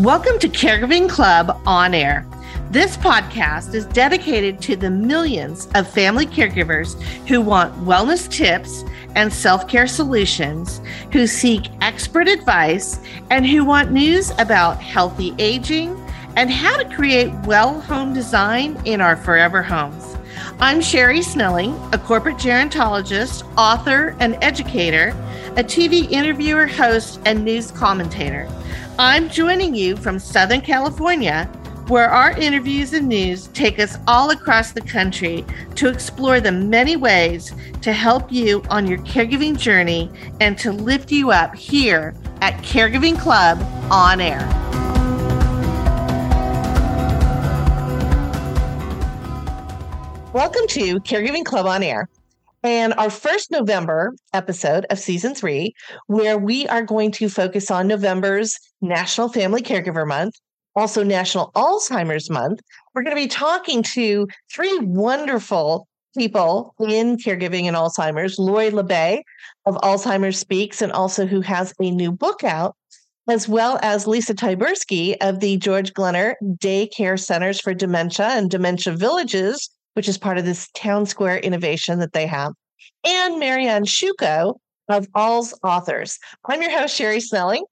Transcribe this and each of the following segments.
Welcome to Caregiving Club On Air. This podcast is dedicated to the millions of family caregivers who want wellness tips and self care solutions, who seek expert advice, and who want news about healthy aging and how to create well home design in our forever homes. I'm Sherri Snelling, a corporate gerontologist, author, and educator, a TV interviewer, host, and news commentator. I'm joining you from Southern California, where our interviews and news take us all across the country to explore the many ways to help you on your caregiving journey and to lift you up here at Caregiving Club on air. Welcome to Caregiving Club on Air and our first November episode of season three, where we are going to focus on November's National Family Caregiver Month, also National Alzheimer's Month. We're going to be talking to three wonderful people in caregiving and Alzheimer's Lori La Bey of Alzheimer's Speaks, and also who has a new book out. As well as Lisa Tyburski of the George Glenner Daycare Centers for Dementia and Dementia Villages, which is part of this town square innovation that they have, and Marianne Sciucco of AlzAuthors. I'm your host, Sherri Snelling.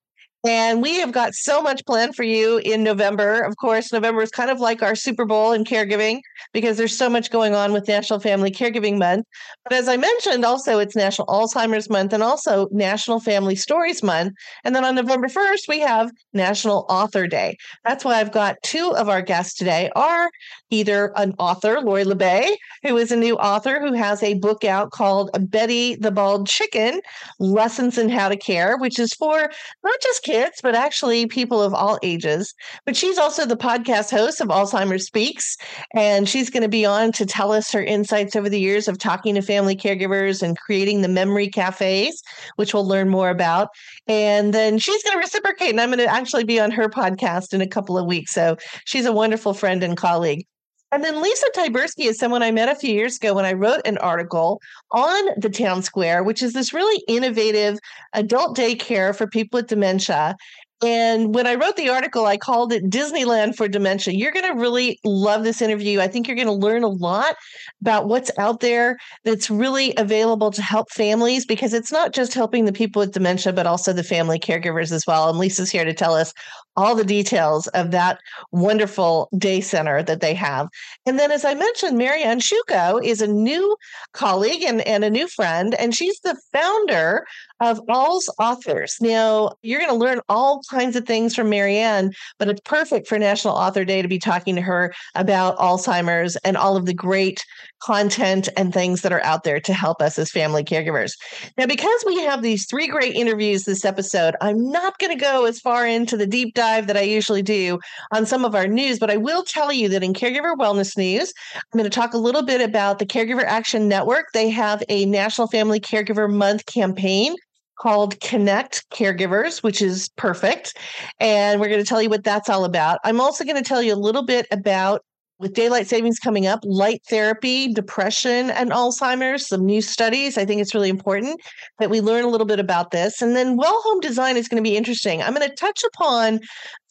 And we have got so much planned for you in November. Of course, November is kind of like our Super Bowl in caregiving because there's so much going on with National Family Caregiving Month. But as I mentioned, also it's National Alzheimer's Month and also National Family Stories Month. And then on November 1st, we have National Author Day. That's why I've got two of our guests today are either an author, Lori La Bey, who is a new author who has a book out called Betty the Bald Chicken Lessons in How to Care, which is for not just kids, but actually people of all ages. But she's also the podcast host of Alzheimer's Speaks, and she's going to be on to tell us her insights over the years of talking to family caregivers and creating the memory cafes, which we'll learn more about. And then she's going to reciprocate, and I'm going to actually be on her podcast in a couple of weeks. So she's a wonderful friend and colleague. And then Lisa Tyburski is someone I met a few years ago when I wrote an article on the town square, which is this really innovative adult daycare for people with dementia. And when I wrote the article, I called it Disneyland for Dementia. You're going to really love this interview. I think you're going to learn a lot about what's out there that's really available to help families because it's not just helping the people with dementia, but also the family caregivers as well. And Lisa's here to tell us all the details of that wonderful day center that they have. And then, as I mentioned, Marianne Sciucco is a new colleague and, and a new friend, and she's the founder of AlzAuthors. Now, you're going to learn all kinds of things from Marianne, but it's perfect for National Author Day to be talking to her about Alzheimer's and all of the great content and things that are out there to help us as family caregivers. Now, because we have these three great interviews this episode, I'm not going to go as far into the deep dive that I usually do on some of our news, but I will tell you that in Caregiver Wellness News, I'm going to talk a little bit about the Caregiver Action Network. They have a National Family Caregiver Month campaign called Connect Caregivers, which is perfect. And we're going to tell you what that's all about. I'm also going to tell you a little bit about with daylight savings coming up, light therapy, depression, and Alzheimer's, some new studies. I think it's really important that we learn a little bit about this. And then well home design is going to be interesting. I'm going to touch upon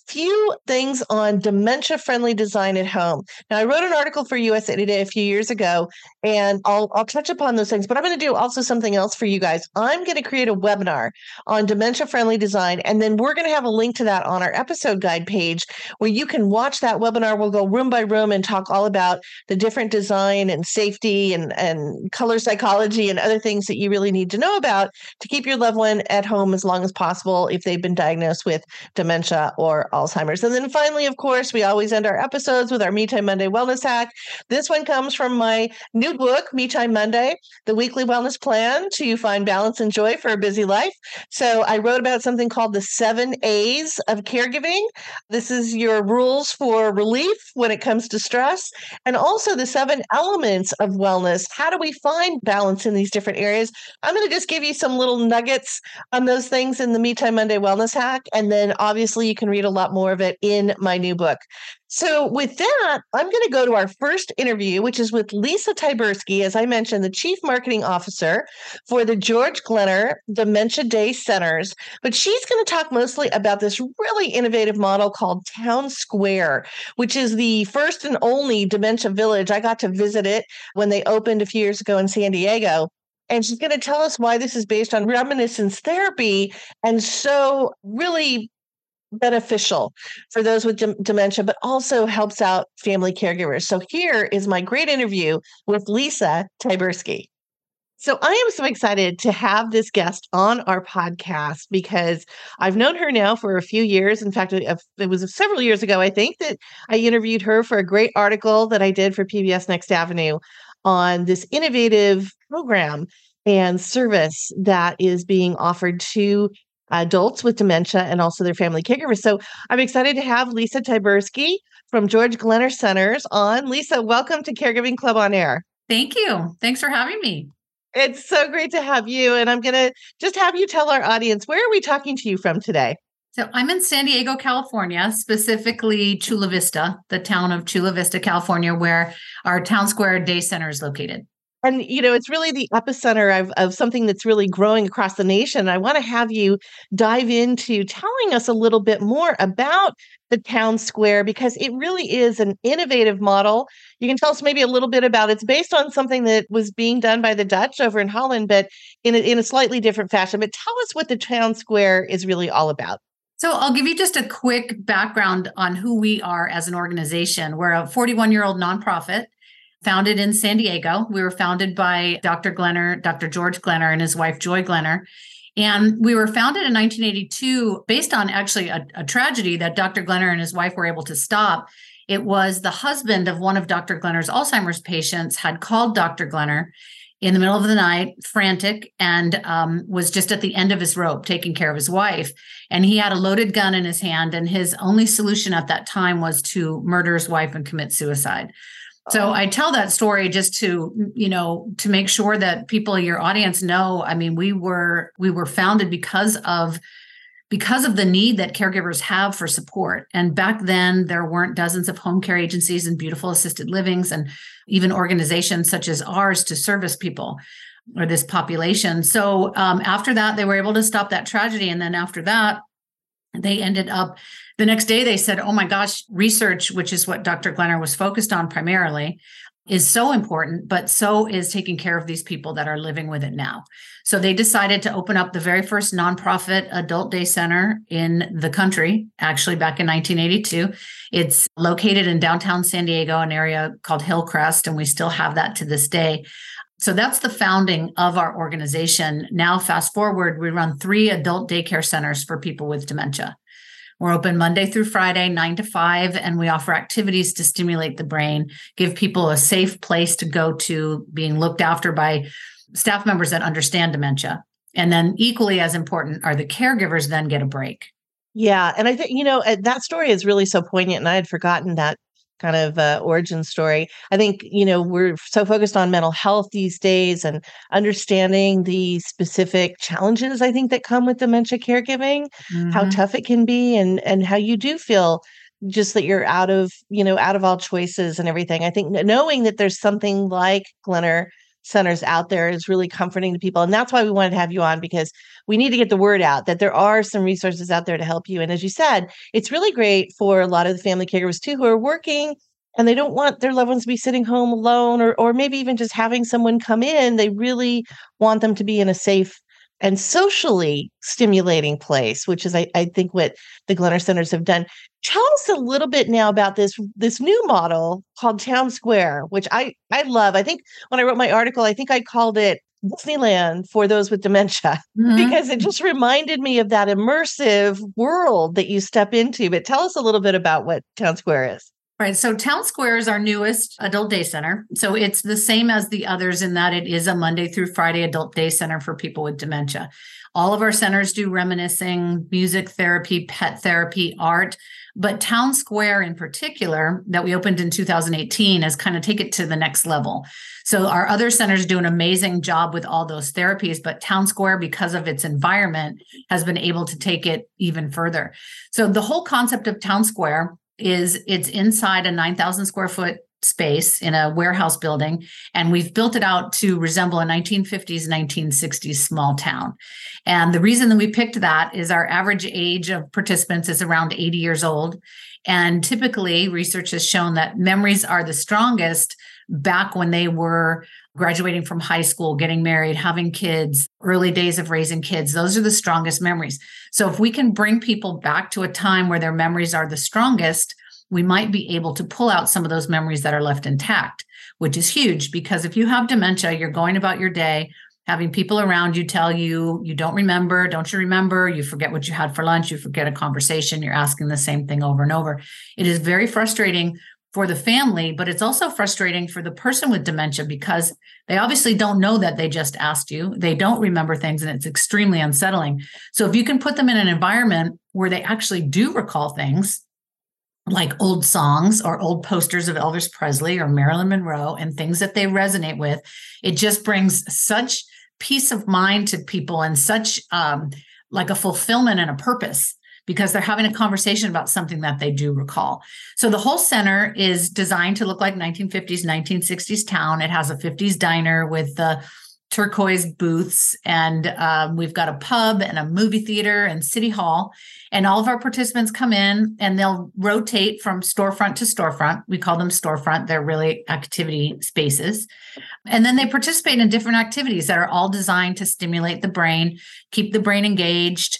few things on dementia friendly design at home. Now, I wrote an article for USA Today a few years ago, and I'll, I'll touch upon those things, but I'm going to do also something else for you guys. I'm going to create a webinar on dementia friendly design, and then we're going to have a link to that on our episode guide page where you can watch that webinar. We'll go room by room and talk all about the different design and safety and, and color psychology and other things that you really need to know about to keep your loved one at home as long as possible if they've been diagnosed with dementia or Alzheimer's. And then finally, of course, we always end our episodes with our Me Time Monday wellness hack. This one comes from my new book, Me Time Monday, the weekly wellness plan to find balance and joy for a busy life. So I wrote about something called the seven A's of caregiving. This is your rules for relief when it comes to stress, and also the seven elements of wellness. How do we find balance in these different areas? I'm going to just give you some little nuggets on those things in the Me Time Monday wellness hack. And then obviously you can read a lot lot more of it in my new book. So, with that, I'm going to go to our first interview, which is with Lisa Tyburski, as I mentioned, the Chief Marketing Officer for the George Glenner Dementia Day Centers. But she's going to talk mostly about this really innovative model called Town Square, which is the first and only dementia village. I got to visit it when they opened a few years ago in San Diego. And she's going to tell us why this is based on reminiscence therapy and so really beneficial for those with dementia, but also helps out family caregivers. So here is my great interview with Lisa Tyburski. So I am so excited to have this guest on our podcast because I've known her now for a few years. In fact, it uh, was several years ago, I think, that I interviewed her for a great article that I did for PBS Next Avenue on this innovative program and service that is being offered to adults with dementia and also their family caregivers. So I'm excited to have Lisa Tyburski from George Glenner Centers on. Lisa, welcome to Caregiving Club on Air. Thank you. Thanks for having me. It's so great to have you. And I'm going to just have you tell our audience where are we talking to you from today? So I'm in San Diego, California, specifically Chula Vista, the town of Chula Vista, California, where our town square day center is located and you know it's really the epicenter of, of something that's really growing across the nation. I want to have you dive into telling us a little bit more about the town square because it really is an innovative model. You can tell us maybe a little bit about it's based on something that was being done by the dutch over in holland but in a, in a slightly different fashion. But tell us what the town square is really all about. So I'll give you just a quick background on who we are as an organization. We're a 41 year old nonprofit founded in San Diego. We were founded by Dr. Glenner, Dr. George Glenner, and his wife, Joy Glenner. And we were founded in 1982 based on actually a, a, tragedy that Dr. Glenner and his wife were able to stop. It was the husband of one of Dr. Glenner's Alzheimer's patients had called Dr. Glenner in the middle of the night, frantic, and um, was just at the end of his rope taking care of his wife. And he had a loaded gun in his hand, and his only solution at that time was to murder his wife and commit suicide. So I tell that story just to, you know, to make sure that people your audience know, I mean, we were we were founded because of because of the need that caregivers have for support. And back then there weren't dozens of home care agencies and beautiful assisted livings and even organizations such as ours to service people or this population. So um, after that, they were able to stop that tragedy. And then after that, they ended up the next day they said oh my gosh research which is what dr glenner was focused on primarily is so important but so is taking care of these people that are living with it now. So they decided to open up the very first nonprofit adult day center in the country actually back in 1982 it's located in downtown san diego an area called hillcrest and we still have that to this day so that's the founding of our organization. Now, fast forward, we run three adult daycare centers for people with dementia. We're open Monday through Friday, nine to five, and we offer activities to stimulate the brain, give people a safe place to go to, being looked after by staff members that understand dementia. And then, equally as important, are the caregivers then get a break. Yeah. And I think, you know, that story is really so poignant. And I had forgotten that kind of uh, origin story. I think, you know, we're so focused on mental health these days and understanding the specific challenges I think that come with dementia caregiving, mm-hmm. how tough it can be and and how you do feel just that you're out of, you know, out of all choices and everything. I think knowing that there's something like Glenner centers out there is really comforting to people. And that's why we wanted to have you on because we need to get the word out that there are some resources out there to help you. And as you said, it's really great for a lot of the family caregivers too who are working and they don't want their loved ones to be sitting home alone or or maybe even just having someone come in. They really want them to be in a safe and socially stimulating place, which is I, I think what the Glenner Centers have done. Tell us a little bit now about this this new model called Town Square, which I I love. I think when I wrote my article, I think I called it Disneyland for those with dementia mm-hmm. because it just reminded me of that immersive world that you step into. But tell us a little bit about what Town Square is. Right. So Town Square is our newest adult day center. So it's the same as the others in that it is a Monday through Friday adult day center for people with dementia. All of our centers do reminiscing, music therapy, pet therapy, art. But Town Square in particular, that we opened in 2018, has kind of take it to the next level. So our other centers do an amazing job with all those therapies, but Town Square, because of its environment, has been able to take it even further. So the whole concept of Town Square is it's inside a 9,000 square foot space in a warehouse building and we've built it out to resemble a 1950s 1960s small town. And the reason that we picked that is our average age of participants is around 80 years old. And typically research has shown that memories are the strongest back when they were graduating from high school, getting married, having kids, early days of raising kids. Those are the strongest memories. So if we can bring people back to a time where their memories are the strongest, we might be able to pull out some of those memories that are left intact, which is huge because if you have dementia, you're going about your day having people around you tell you you don't remember don't you remember you forget what you had for lunch you forget a conversation you're asking the same thing over and over it is very frustrating for the family, but it's also frustrating for the person with dementia because they obviously don't know that they just asked you. They don't remember things and it's extremely unsettling. So if you can put them in an environment where they actually do recall things, like old songs or old posters of Elvis Presley or Marilyn Monroe and things that they resonate with, it just brings such peace of mind to people and such um, like a fulfillment and a purpose because they're having a conversation about something that they do recall. So the whole center is designed to look like 1950s, 1960s town. It has a 50s diner with the turquoise booths and um, we've got a pub and a movie theater and city hall and all of our participants come in and they'll rotate from storefront to storefront we call them storefront they're really activity spaces and then they participate in different activities that are all designed to stimulate the brain keep the brain engaged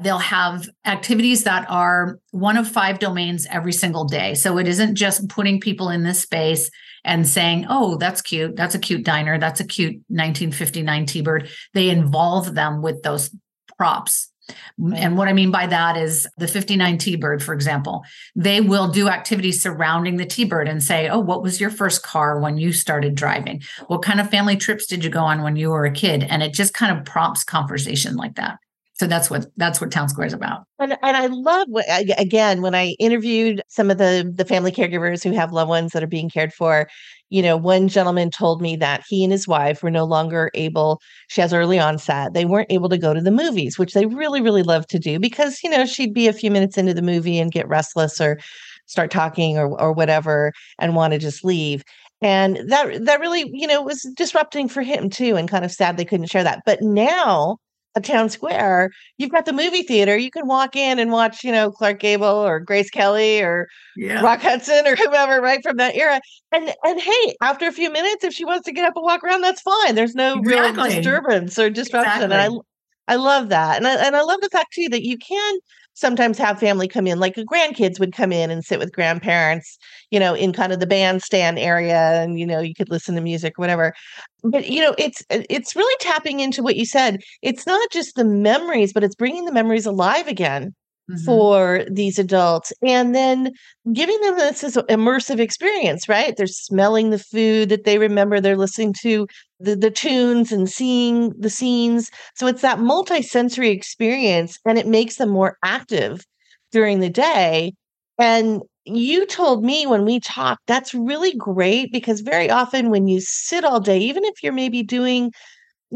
They'll have activities that are one of five domains every single day. So it isn't just putting people in this space and saying, oh, that's cute. That's a cute diner. That's a cute 1959 T Bird. They involve them with those props. And what I mean by that is the 59 T Bird, for example, they will do activities surrounding the T Bird and say, Oh, what was your first car when you started driving? What kind of family trips did you go on when you were a kid? And it just kind of prompts conversation like that so that's what that's what town square is about. And, and i love what again when i interviewed some of the the family caregivers who have loved ones that are being cared for you know one gentleman told me that he and his wife were no longer able she has early onset they weren't able to go to the movies which they really really love to do because you know she'd be a few minutes into the movie and get restless or start talking or or whatever and want to just leave. And that that really you know was disrupting for him too and kind of sad they couldn't share that. But now a town square, you've got the movie theater. You can walk in and watch, you know, Clark Gable or Grace Kelly or yeah. Rock Hudson or whoever, right from that era. And and hey, after a few minutes, if she wants to get up and walk around, that's fine. There's no exactly. real disturbance or disruption. Exactly. And I I love that. And I and I love the fact too that you can sometimes have family come in, like grandkids would come in and sit with grandparents, you know, in kind of the bandstand area, and you know, you could listen to music or whatever. But you know, it's uh, it's really tapping into what you said. It's not just the memories, but it's bringing the memories alive again. Mm-hmm. for these adults and then giving them this, immersive experience right? They're smelling the food that they remember they're listening to the, the tunes and seeing the scenes. So it's that multi-sensory experience and it makes them more active during the day. And you told me when we talked that's really great because very often when you sit all day even if you're maybe doing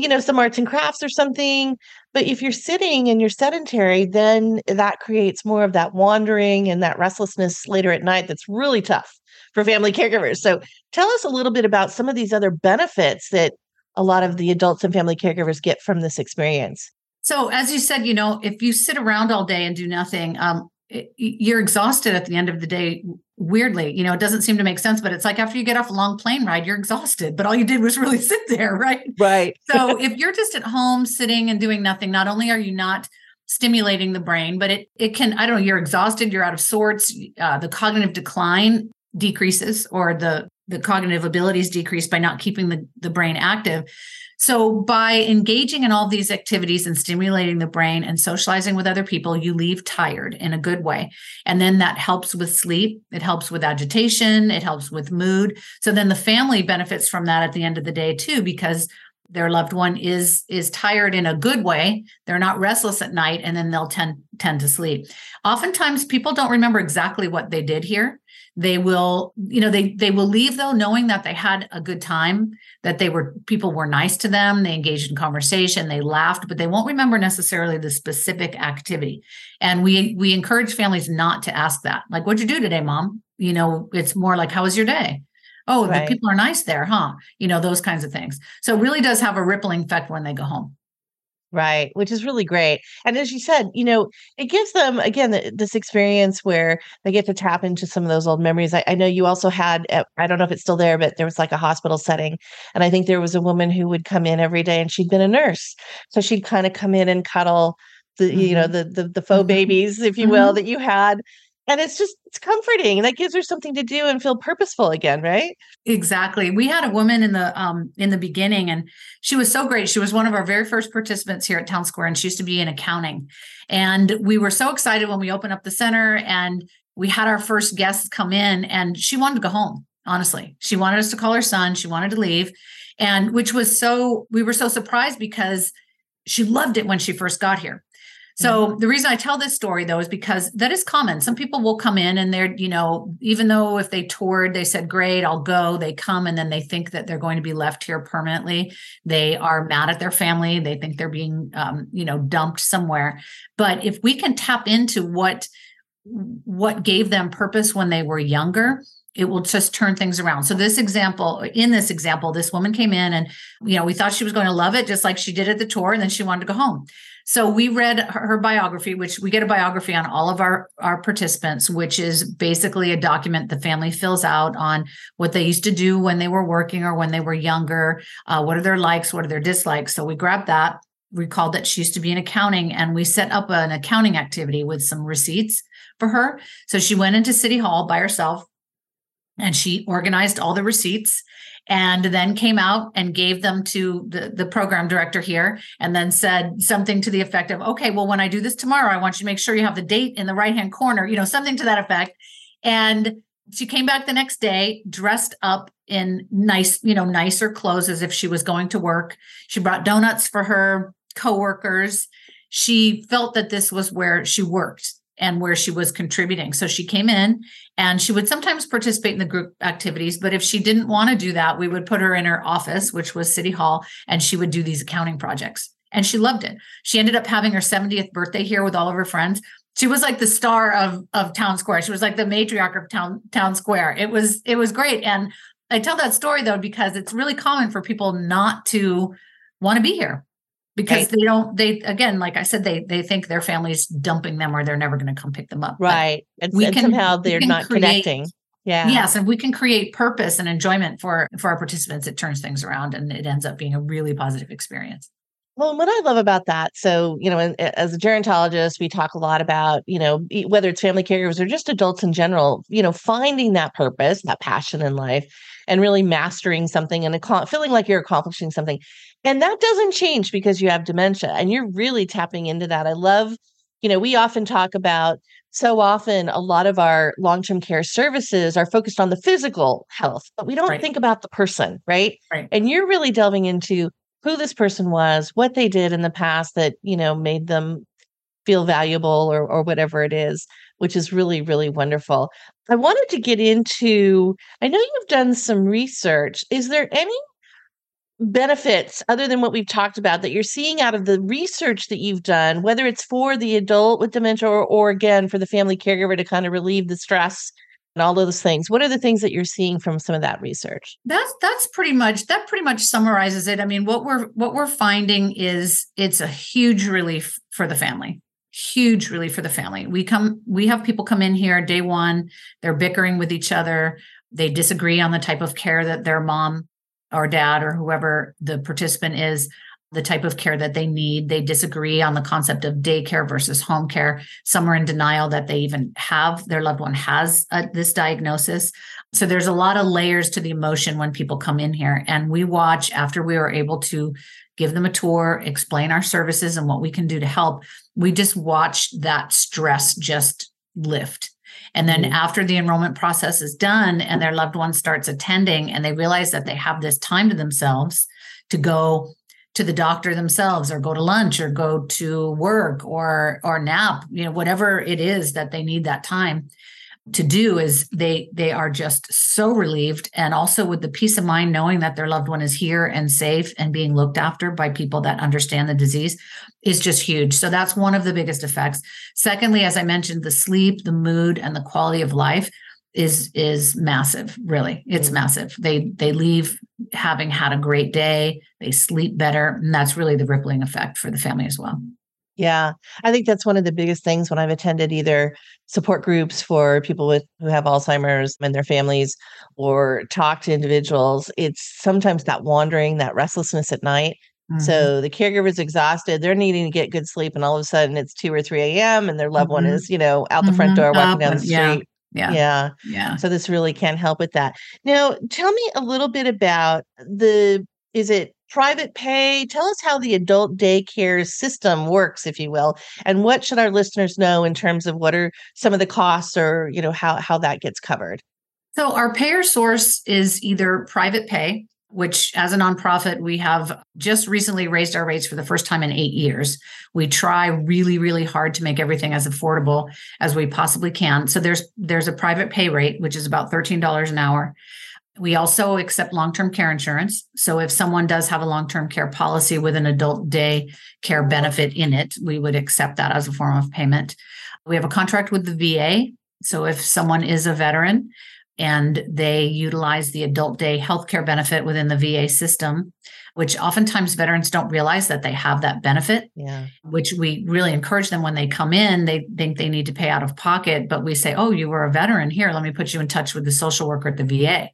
you know some arts and crafts or something but if you're sitting and you're sedentary, then that creates more of that wandering and that restlessness later at night that's really tough for family caregivers. So tell us a little bit about some of these other benefits that a lot of the adults and family caregivers get from this experience. So, as you said, you know, if you sit around all day and do nothing, um, you're exhausted at the end of the day weirdly you know it doesn't seem to make sense but it's like after you get off a long plane ride you're exhausted but all you did was really sit there right? Right. So if you're just at home sitting and doing nothing not only are you not stimulating the brain but it it can i don't know you're exhausted you're out of sorts uh, the cognitive decline decreases or the the cognitive abilities decrease by not keeping the, the brain active. So, by engaging in all these activities and stimulating the brain and socializing with other people, you leave tired in a good way. And then that helps with sleep. It helps with agitation. It helps with mood. So, then the family benefits from that at the end of the day, too, because their loved one is is tired in a good way they're not restless at night and then they'll tend tend to sleep oftentimes people don't remember exactly what they did here they will you know they they will leave though knowing that they had a good time that they were people were nice to them they engaged in conversation they laughed but they won't remember necessarily the specific activity. And we we encourage families not to ask that. Like what'd you do today mom? You know it's more like how was your day? Oh right. the people are nice there huh? You know those kinds of things. So it really does have a rippling effect when they go home Right, which is really great. And as you said, you know, it gives them again this experience where they get to tap into some of those old memories. I, I, know you also had, eh, I don't know if it's still there, but there was like a hospital setting, and I think there was a woman who would come in every day, and she'd been a nurse, so she'd kind of come in and cuddle the, mm-hmm. you know, mm-hmm. the the, the faux mm-hmm. babies, if you will, mm-hmm. that you had, and it's just it's comforting that gives her something to do and feel purposeful again right? Exactly. We had a woman in the um in the beginning and she was so great. She was one of our very first participants here at town square and she used to be in accounting. And we were so excited when we opened up the center and we had our first guests come in and she wanted to go home honestly. She wanted us to call her son. She wanted to leave and which was so we were so surprised because she loved it when she first got here so the reason I tell this story though is because that is common. Some people will come in and they're, you know, even though if they toured, they said, great, I'll go, they come and then they think that they're going to be left here permanently. They are mad at their family. They think they're being, um, you know, dumped somewhere. But if we can tap into what, what gave them purpose when they were younger, it will just turn things around. So this example, in this example, this woman came in and you know, we thought she was going to love it just like she did at the tour and then she wanted to go home. So we read her, biography, which we get a biography on all of our, our participants, which is basically a document the family fills out on what they used to do when they were working or when they were younger. Uh, what are their likes? What are their dislikes? So we grabbed that, recalled that she used to be in accounting, and we set up an accounting activity with some receipts for her. So she went into City Hall by herself and she organized all the receipts and then came out and gave them to the, the program director here and then said something to the effect of okay well when i do this tomorrow i want you to make sure you have the date in the right hand corner you know something to that effect. And she came back the next day dressed up in nice you know nicer clothes as if she was going to work. She brought donuts for her coworkers. She felt that this was where she worked and where she was contributing. So she came in and she would sometimes participate in the group activities. But if she didn't want to do that, we would put her in her office, which was City Hall, and she would do these accounting projects. And she loved it. She ended up having her 70th birthday here with all of her friends. She was like the star of, of Town Square. She was like the matriarch of Town, Town Square. It was it was great. And I tell that story though because it's really common for people not to want to be here because right. they don't they again like i said they they think their family's dumping them or they're never going to come pick them up. Right. And, we and can, somehow they're not create, connecting. Yeah. Yes and we can create purpose and enjoyment for for our participants it turns things around and it ends up being a really positive experience. Well, what I love about that, so, you know, as a gerontologist, we talk a lot about, you know, whether it's family caregivers or just adults in general, you know, finding that purpose, that passion in life, and really mastering something and feeling like you're accomplishing something. And that doesn't change because you have dementia and you're really tapping into that. I love, you know, we often talk about so often a lot of our long-term care services are focused on the physical health, but we don't right. think about the person, right? Right. And you're really delving into who this person was, what they did in the past that, you know, made them feel valuable or or whatever it is, which is really really wonderful. I wanted to get into I know you've done some research. Is there any benefits other than what we've talked about that you're seeing out of the research that you've done whether it's for the adult with dementia or, or again for the family caregiver to kind of relieve the stress and all those things what are the things that you're seeing from some of that research? That's that's pretty much that pretty much summarizes it. I mean what we're what we're finding is it's a huge relief for the family huge relief for the family. We come we have people come in here day one they're bickering with each other they disagree on the type of care that their mom or dad or whoever the participant is the type of care that they need. They disagree on the concept of daycare versus home care. Some are in denial that they even have their loved one has uh, this diagnosis. So there's a lot of layers to the emotion when people come in here. And we watch after we are able to give them a tour, explain our services and what we can do to help. We just watch that stress just lift. And then mm-hmm. after the enrollment process is done and their loved one starts attending and they realize that they have this time to themselves to go to the doctor themselves or go to lunch or go to work or or nap, you know, whatever it is that they need that time to do is they they are just so relieved. And also with the peace of mind knowing that their loved one is here and safe and being looked after by people that understand the disease is just huge. So that's one of the biggest effects. Secondly as i mentioned the sleep the mood and the quality of life is is massive really. It's mm-hmm. massive. They they leave having had a great day. They sleep better. And that's really the rippling effect for the family as well yeah, I think that's one of the biggest things when I've attended either support groups for people with who have Alzheimer's and their families or talk to individuals. It's sometimes that wandering, that restlessness at night. Mm-hmm. So the caregiver's exhausted, they're needing to get good sleep, and all of a sudden it's 2 or 3 a.m. and their loved mm-hmm. one is, you know, out the front mm-hmm. door walking down the street. Yeah. Yeah. Yeah. Yeah. So this really can help with that. Now, tell me a little bit about the is it private pay? Tell us how the adult daycare system works, if you will, and what should our listeners know in terms of what are some of the costs or, you know, how, how that gets covered? So our payer source is either private pay, which as a nonprofit, we have just recently raised our rates for the first time in eight years. We try really, really hard to make everything as affordable as we possibly can. So there's there's a private pay rate, which is about $13 an hour. We also accept long term care insurance. So if someone does have a long term care policy with an adult day care benefit in it, we would accept that as a form of payment. We have a contract with the VA. So if someone is a veteran and they utilize the adult day healthcare benefit within the VA system, which oftentimes veterans don't realize that they have that benefit, yeah. which we really encourage them when they come in. They think they need to pay out of pocket, but we say, Oh, you were a veteran. Here, let me put you in touch with the social worker at the VA.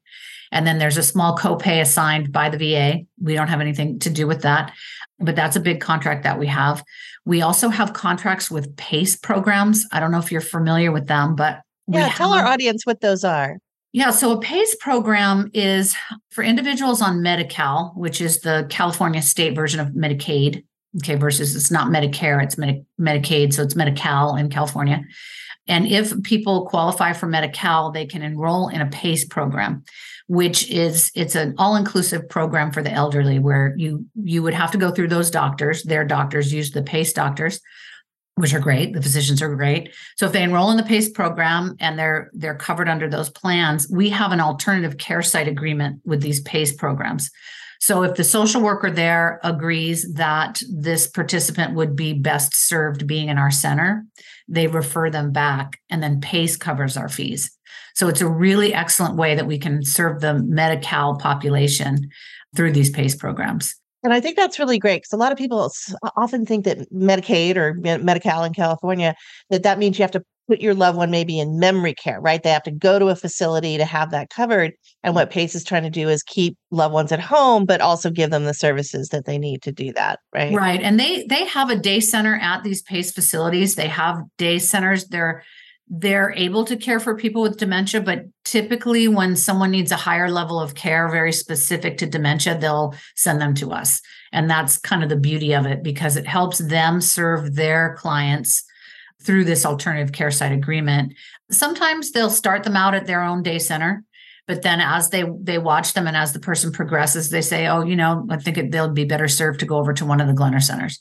And then there's a small copay assigned by the VA. We don't have anything to do with that, but that's a big contract that we have. We also have contracts with PACE programs. I don't know if you're familiar with them, but yeah, tell have, our audience what those are. Yeah, so a PACE program is for individuals on Medi-Cal, which is the California state version of Medicaid. Okay, versus it's not Medicare, it's Medi- Medicaid, so it's Medi-Cal in California. And if people qualify for Medi-Cal, they can enroll in a PACE program which is it's an all-inclusive program for the elderly where you you would have to go through those doctors. Their doctors use the pace doctors which are great. The physicians are great. So if they enroll in the pace program and they're they're covered under those plans we have an alternative care site agreement with these pace programs. So if the social worker there agrees that this participant would be best served being in our center they refer them back and then pace covers our fees so it's a really excellent way that we can serve the Medi-Cal population through these PACE programs. And I think that's really great because a lot of people often think that Medicaid or Medi-Cal in California, that that means you have to put your loved one maybe in memory care, right? They have to go to a facility to have that covered. And what mm. PACE is trying to do is keep loved ones at home, but also give them the services that they need to do that, right? Right. And they they have a day center at these PACE facilities. They have day centers. They're they're able to care for people with dementia, but typically when someone needs a higher level of care, very specific to dementia, they'll send them to us. And that's kind of the beauty of it because it helps them serve their clients through this alternative care site agreement. Sometimes they'll start them out at their own day center, but then as they they watch them and as the person progresses, they say, "Oh, you know, I think it, they'll be better served to go over to one of the Glenner centers."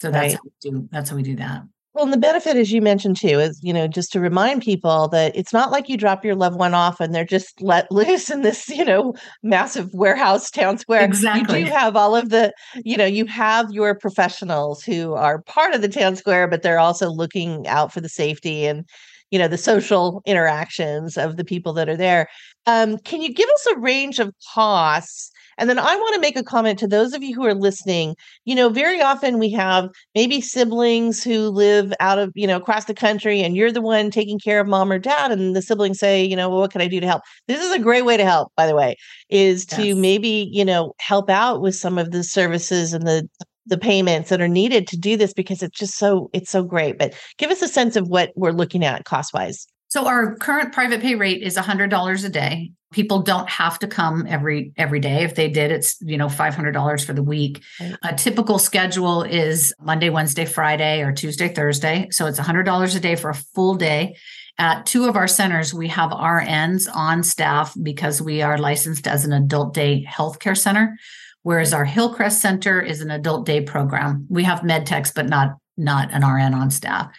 So that's right. how we do that's how we do that. Well, and the benefit, as you mentioned too, is you know just to remind people that it's not like you drop your loved one off and they're just let loose in this you know massive warehouse town square. Exactly. You do have all of the you know you have your professionals who are part of the town square, but they're also looking out for the safety and you know the social interactions of the people that are there. Um, can you give us a range of costs? And then I want to make a comment to those of you who are listening. You know, very often we have maybe siblings who live out of, you know, across the country, and you're the one taking care of mom or dad. And the siblings say, you know, well, what can I do to help? This is a great way to help, by the way, is to yes. maybe, you know, help out with some of the services and the the payments that are needed to do this because it's just so it's so great but give us a sense of what we're looking at cost wise So our current private pay rate is $100 a day. People don't have to come every every day. If they did, it's you know $500 for the week. Right. A typical schedule is Monday, Wednesday, Friday, or Tuesday, Thursday. So it's $100 a day for a full day. At two of our centers, we have RNs on staff because we are licensed as an adult day healthcare center, whereas our Hillcrest Center is an adult day program. We have med techs, but not not an RN on staff.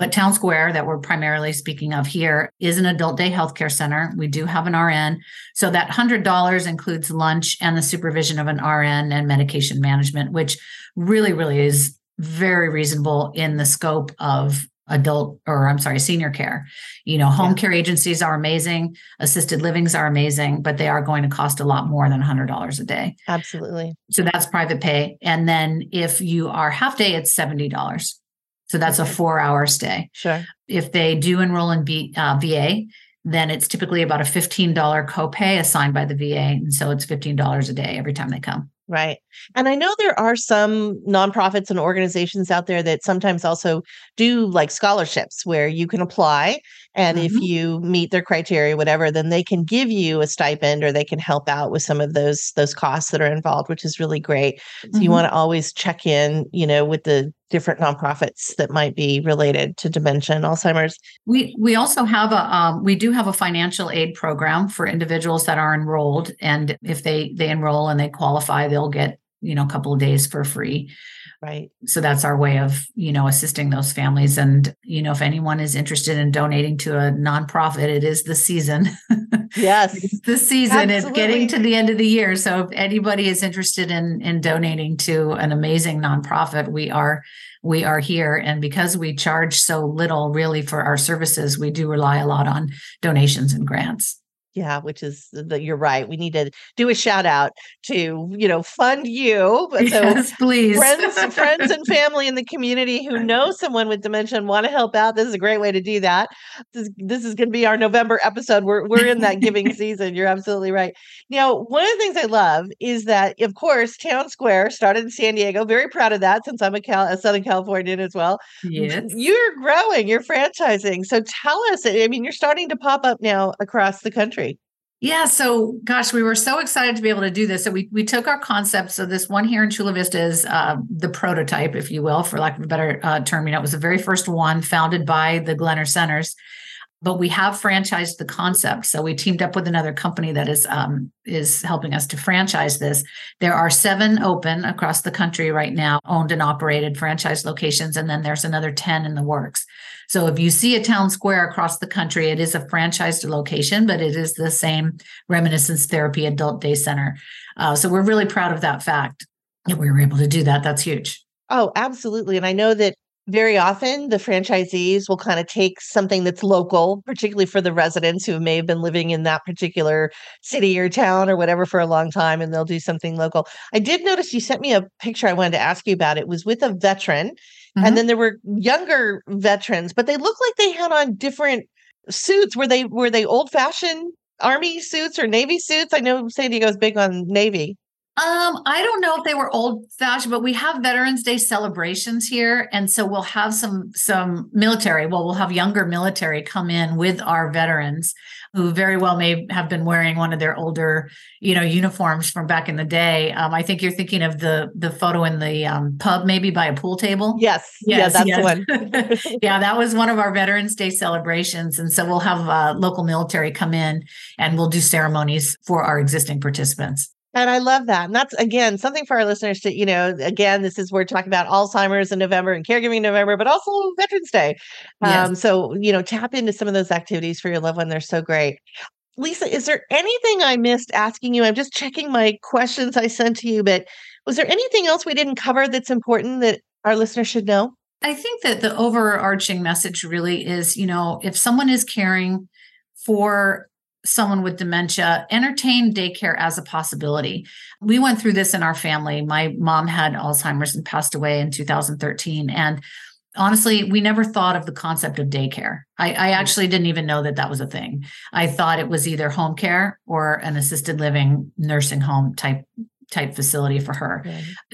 But Town Square, that we're primarily speaking of here, is an adult day healthcare center. We do have an RN. So that $100 includes lunch and the supervision of an RN and medication management, which really, really is very reasonable in the scope of adult or I'm sorry, senior care. You know, home yeah. care agencies are amazing, assisted livings are amazing, but they are going to cost a lot more than $100 a day. Absolutely. So that's private pay. And then if you are half day, it's $70. So that's a four hour stay. Sure. If they do enroll in B, uh, VA, then it's typically about a $15 copay assigned by the VA. And so it's $15 a day every time they come. Right. And I know there are some nonprofits and organizations out there that sometimes also do like scholarships where you can apply. And mm-hmm. if you meet their criteria, whatever, then they can give you a stipend or they can help out with some of those those costs that are involved, which is really great. So mm-hmm. you want to always check in, you know, with the different nonprofits that might be related to dementia and Alzheimer's. We we also have a um, we do have a financial aid program for individuals that are enrolled, and if they they enroll and they qualify, they'll get you know a couple of days for free. Right. So that's our way of you know assisting those families, and you know if anyone is interested in donating to a nonprofit, it is the season. Yes, it's the season. Absolutely. It's getting to the end of the year, so if anybody is interested in in donating to an amazing nonprofit, we are we are here. And because we charge so little really for our services, we do rely a lot on donations and grants. Yeah, which is that you're right. We need to do a shout out to, you know, fund you. So yes, please. Friends, friends and family in the community who know someone with dementia and want to help out. This is a great way to do that. This is, this is going to be our November episode. We're we're in that giving season. You're absolutely right. Now, one of the things I love is that, of course, Town Square started in San Diego. Very proud of that since I'm a, Cal- a Southern Californian as well. Yes. You're growing, you're franchising. So tell us, I mean, you're starting to pop up now across the country. Yeah. So, gosh, we were so excited to be able to do this. So we we took our concept. So this one here in Chula Vista is uh, the prototype, if you will, for lack of a better uh, term. You know, it was the very first one founded by the Glenner Centers, but we have franchised the concept. So we teamed up with another company that is um, is helping us to franchise this. There are seven open across the country right now, owned and operated franchise locations, and then there's another ten in the works. So if you see a town square across the country, it is a franchised location, but it is the same Reminiscence Therapy Adult Day Center. Uh, so we're really proud of that fact that we were able to do that. That's huge. Oh, absolutely. And I know that very often the franchisees will kind of take something that's local, particularly for the residents who may have been living in that particular city or town or whatever for a long time, and they'll do something local. I did notice you sent me a picture I wanted to ask you about. It was with a veteran, mm-hmm. and then there were younger veterans, but they looked like they had on different suits. Were they were they old fashioned army suits or navy suits? I know San Diego's big on navy. Um, I don't know if they were old fashioned, but we have Veterans Day celebrations here, and so we'll have some some military. Well, we'll have younger military come in with our veterans, who very well may have been wearing one of their older, you know, uniforms from back in the day. Um, I think you're thinking of the the photo in the um, pub, maybe by a pool table. Yes, yes, yeah, that's yes. one. yeah, that was one of our Veterans Day celebrations, and so we'll have uh, local military come in, and we'll do ceremonies for our existing participants. And I love that. And that's again something for our listeners to, you know, again, this is we're talking about Alzheimer's in November and caregiving in November, but also Veterans Day. Yes. Um, so, you know, tap into some of those activities for your loved one. They're so great. Lisa, is there anything I missed asking you? I'm just checking my questions I sent to you, but was there anything else we didn't cover that's important that our listeners should know? I think that the overarching message really is, you know, if someone is caring for someone with dementia, entertain daycare as a possibility. We went through this in our family. My mom had Alzheimer's and passed away in 2013. And honestly, we never thought of the concept of daycare. I, I, mm. actually didn't even know that that was a thing. I thought it was either home care or an assisted living nursing home type type facility for her.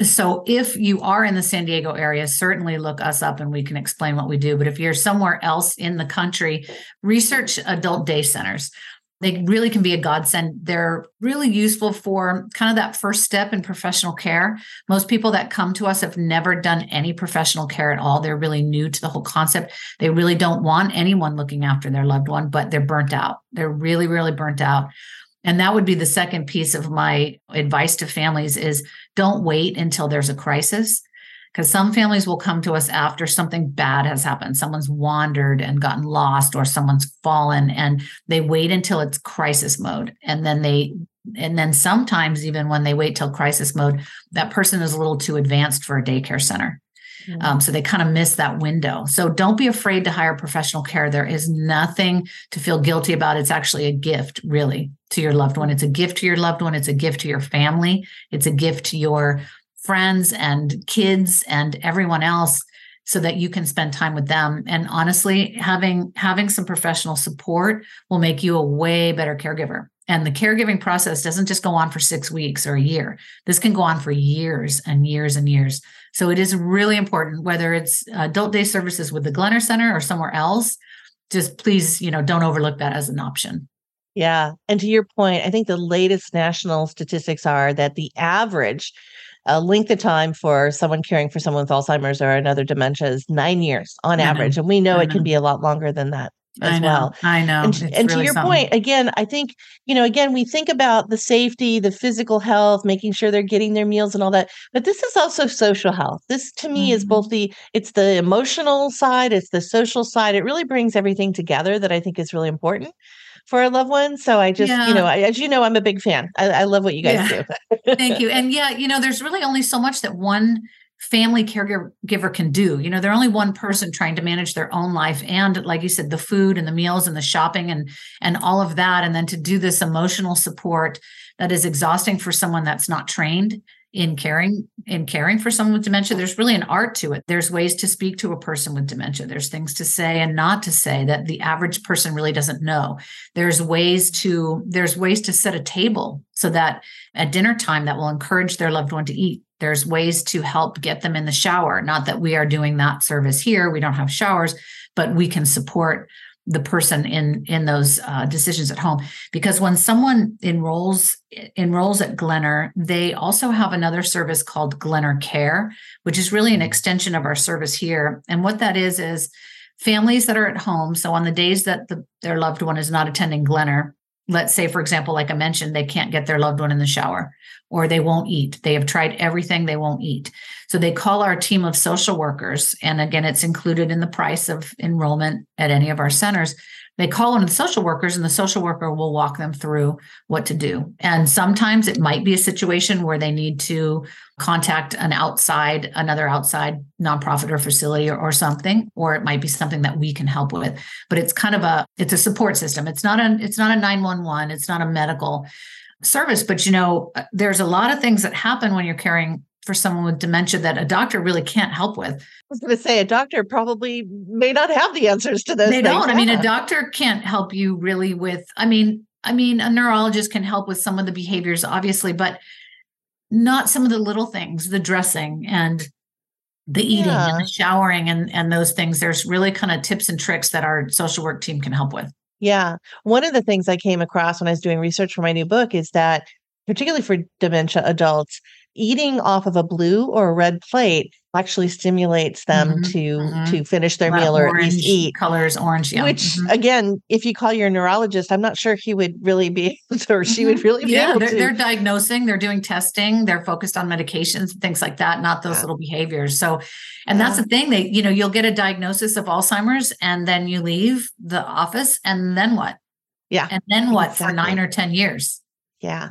So if you are in the San Diego area, certainly look us up and we can explain what we do. But if you're somewhere else in the country, research adult day centers. They really can be a godsend. They're really useful for kind of that first step in professional care. Most people that come to us have never done any professional care at all. They're really new to the whole concept. They really don't want anyone looking after their loved one, but they're burnt out. They're really, really burnt out. And that would be the second piece of my advice to families is don't wait until there's a crisis because some families will come to us after something bad has happened. Someone's wandered and gotten lost or someone's fallen and they wait until it's crisis mode. And then they and then sometimes even when they wait till crisis mode that person is a little too advanced for a daycare center. Mm-hmm. um, so they kind of miss that window. So don't be afraid to hire professional care. There is nothing to feel guilty about. It's actually a gift really to your loved one. It's a gift to your loved one. It's a gift to your family. It's a gift to your friends and kids and everyone else so that you can spend time with them. And honestly having having some professional support will make you a way better caregiver. And the caregiving process doesn't just go on for 6 weeks or a year. This can go on for years and years and years. So it is really important whether it's adult day services with the Glenner Center or somewhere else just please you know don't overlook that as an option. Yeah. And to your point i think the latest national statistics are that the average uh, length of time for someone caring for someone with Alzheimer's or another dementia is nine years on I average. Know. And we know I it know. can be a lot longer than that as I well. I know. And, and really to your something. point, again, I think, you know, again, we think about the safety, the physical health, making sure they're getting their meals and all that. But this is also social health. This to me mm-hmm. is both the it's the emotional side, it's the social side. It really brings everything together that I think is really important for a loved one. So I just, yeah. you know, I, as you know, I'm a big fan. I, I love what you guys yeah. do. Thank you. And yeah, you know, there's really only so much that one family caregiver can do. You know, they're only one person trying to manage their own life and like you said the food and the meals and the shopping and and all of that and then to do this emotional support that is exhausting for someone that's not trained in caring in caring for someone with dementia there's really an art to it. There's ways to speak to a person with dementia. There's things to say and not to say that the average person really doesn't know. There's ways to there's ways to set a table so that at dinner time that will encourage their loved one to eat. There's ways to help get them in the shower. Not that we are doing that service here. We don't have showers but we can support the person in in those uh, decisions at home. Because when someone enrolls enrolls at Glenner they also have another service called Glenner Care which is really an extension of our service here. And what that is is families that are at home so on the days that the, their loved one is not attending Glenner let's say for example like i mentioned they can't get their loved one in the shower or they won't eat. They have tried everything they won't eat. So they call our team of social workers and again it's included in the price of enrollment at any of our centers they call on the social workers and the social worker will walk them through what to do. And sometimes it might be a situation where they need to contact an outside another outside nonprofit or facility or, or something or it might be something that we can help with. But it's kind of a it's a support system. It's not a it's not a 911 it's not a medical service. But you know there's a lot of things that happen when you're caring for someone with dementia that a doctor really can't help with. I was going to say a doctor probably may not have the answers to those. They don't. I mean, a doctor can't help you really with. I mean, I mean, a neurologist can help with some of the behaviors, obviously, but not some of the little things, the dressing and the eating yeah. and the showering and and those things. There's really kind of tips and tricks that our social work team can help with. Yeah. One of the things I came across when I was doing research for my new book is that particularly for dementia adults, eating off of a blue or a red plate actually stimulates them mm-hmm, to mm-hmm. to finish their meal or orange, at least eat colors orange yeah. which mm-hmm. again if you call your neurologist i'm not sure he would really be able to or she would mm-hmm. really be yeah able they're, to. they're diagnosing they're doing testing they're focused on medications and things like that not those yeah. little behaviors so and yeah. that's the thing they you know you'll get a diagnosis of alzheimer's and then you leave the office and then what yeah and then what exactly. for nine or ten years yeah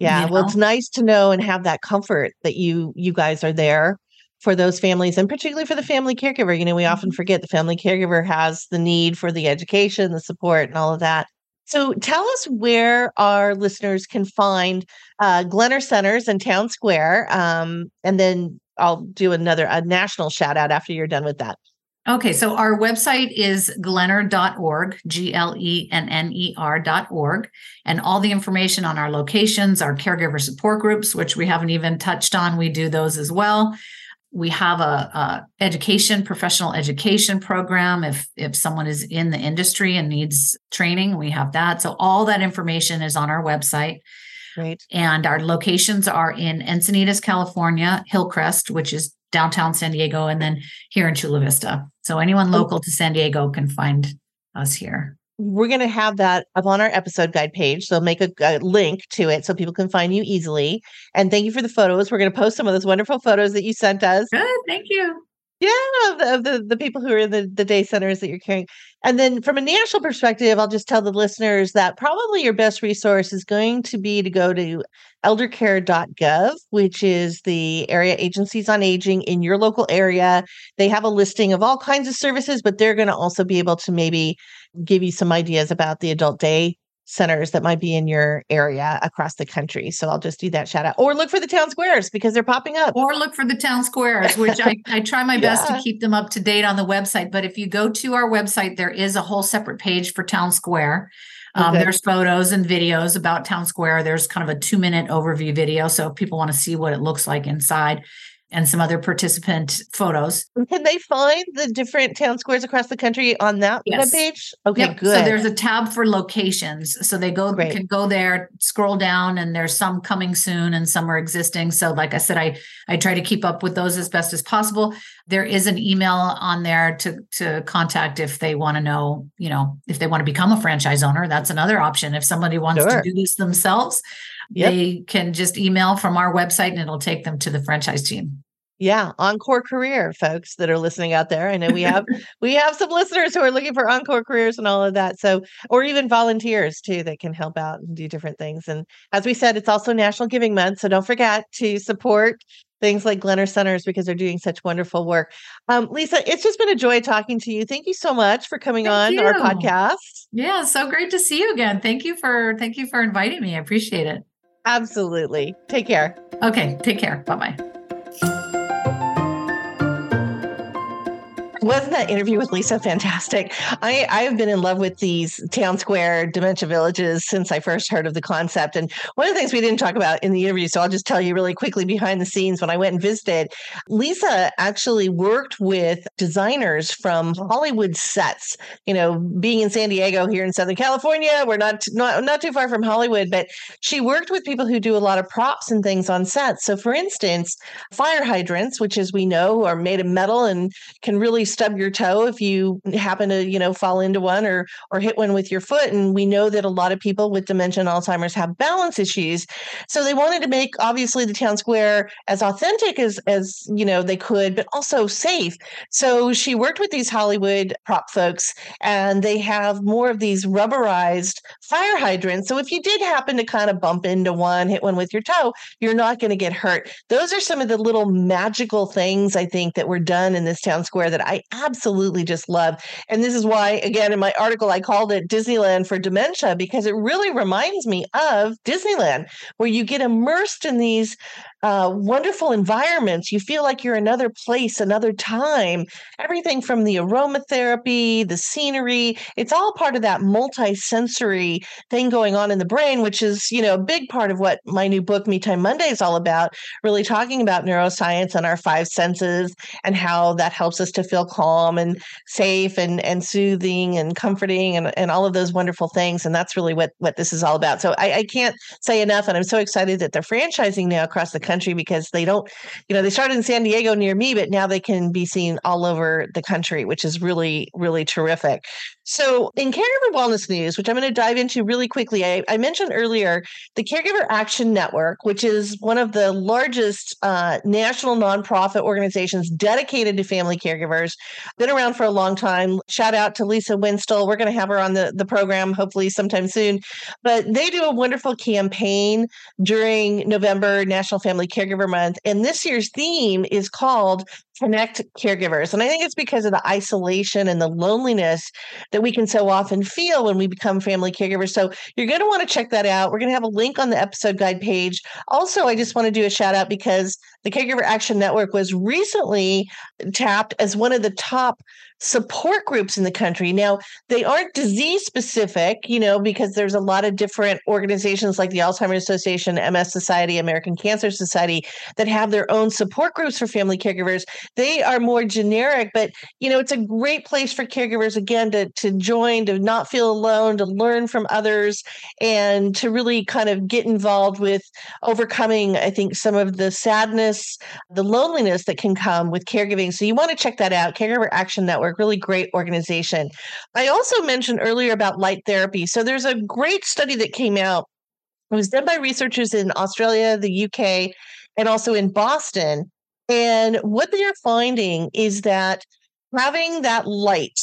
yeah. You know? Well, it's nice to know and have that comfort that you you guys are there for those families and particularly for the family caregiver. You know, we often mm-hmm. forget the family caregiver has the need for the education, the support, and all of that. So tell us where our listeners can find uh, Glenner Centers in Town Square. Um, and then I'll do another a national shout out after you're done with that. Okay, so our website is glenner.org, G L E N N E R.org, and all the information on our locations, our caregiver support groups, which we haven't even touched on, we do those as well. We have a, a education, professional education program. If if someone is in the industry and needs training, we have that. So all that information is on our website. Right. And our locations are in Encinitas, California, Hillcrest, which is downtown San Diego, and then here in Chula Vista. So anyone oh. local to San Diego can find us here. We're going to have that up on our episode guide page. So make a, a, link to it so people can find you easily. And thank you for the photos. We're going to post some of those wonderful photos that you sent us. Good. Thank you. Yeah, of the, the, the people who are in the, the day centers that you're carrying. And then from a national perspective, I'll just tell the listeners that probably your best resource is going to be to go to eldercare.gov, which is the area agencies on aging in your local area. They have a listing of all kinds of services, but they're going to also be able to maybe give you some ideas about the adult day centers that might be in your area across the country. So I'll just do that shout out. Or look for the town squares because they're popping up. Or look for the town squares, which I, I try my best yeah. to keep them up to date on the website. But if you go to our website, there is a whole separate page for town square. Um, okay. There's photos and videos about town square. There's kind of a two minute overview video. So if people want to see what it looks like inside, and some other participant photos. Can they find the different town squares across the country on that yes. webpage? Okay, yep. good. So there's a tab for locations. So they go Great. can go there, scroll down, and there's some coming soon and some are existing. So like I said, I I try to keep up with those as best as possible. There is an email on there to to contact if they want to know, you know, if they want to become a franchise owner. That's another option. If somebody wants sure. to do this themselves, Yep. They can just email from our website and it'll take them to the franchise team. Yeah, Encore Career folks that are listening out there. I know we have we have some listeners who are looking for Encore careers and all of that. So, or even volunteers too that can help out and do different things. And as we said, it's also National Giving Month, so don't forget to support things like Glenner Centers because they're doing such wonderful work. Um, Lisa, it's just been a joy talking to you. Thank you so much for coming thank on you. our podcast. Yeah, so great to see you again. Thank you for thank you for inviting me. I appreciate it. Absolutely. Take care. Okay. Take care. Bye bye. Wasn't that interview with Lisa fantastic? I, I have been in love with these town square dementia villages since I first heard of the concept. And one of the things we didn't talk about in the interview, so I'll just tell you really quickly behind the scenes when I went and visited, Lisa actually worked with designers from Hollywood sets. You know, being in San Diego here in Southern California, we're not not not too far from Hollywood, but she worked with people who do a lot of props and things on sets. So for instance, fire hydrants, which as we know are made of metal and can really stub your toe if you happen to, you know, fall into one or or hit one with your foot. And we know that a lot of people with dementia and Alzheimer's have balance issues. So they wanted to make obviously the town square as authentic as as you know they could, but also safe. So she worked with these Hollywood prop folks, and they have more of these rubberized fire hydrants. So if you did happen to kind of bump into one, hit one with your toe, you're not going to get hurt. Those are some of the little magical things I think that were done in this town square that I absolutely just love. And this is why, again, in my article, I called it Disneyland for Dementia because it really reminds me of Disneyland, where you get immersed in these uh, wonderful environments. You feel like you're another place, another time. Everything from the aromatherapy, the scenery, it's all part of that multi-sensory thing going on in the brain, which is, you know, a big part of what my new book, Me Time Monday, is all about, really talking about neuroscience and our five senses and how that helps us to feel calm and safe and, and soothing and comforting and, and all of those wonderful things. And that's really what, what this is all about. So I, I can't say enough. And I'm so excited that they're franchising now across the because they don't, you know, they started in San Diego near me, but now they can be seen all over the country, which is really, really terrific. So, in caregiver wellness news, which I'm going to dive into really quickly, I, I, mentioned earlier the Caregiver Action Network, which is one of the largest uh, national nonprofit organizations dedicated to family caregivers. Been around for a long time. Shout out to Lisa Winstel. We're going to have her on the, the program hopefully sometime soon. But they do a wonderful campaign during November National Family Caregiver Month. And this year's theme is called connect caregivers. And I think it's because of the isolation and the loneliness that we can so often feel when we become family caregivers. So you're going to want to check that out. We're going to have a link on the episode guide page. Also, I just want to do a shout out because the Caregiver Action Network was recently tapped as one of the top support groups in the country. Now, they aren't disease specific, you know, because there's a lot of different organizations like the Alzheimer's Association, MS Society, American Cancer Society that have their own support groups for family caregivers. They are more generic, but you know, it's a great place for caregivers again to to join, to not feel alone, to learn from others and to really kind of get involved with overcoming I think some of the sadness, the loneliness that can come with caregiving. So you want to check that out, Caregiver Action Network really great organization. I also mentioned earlier about light therapy. So there's a great study that came out. It was done by researchers in Australia, the UK, and also in Boston. And what they are finding is that having that light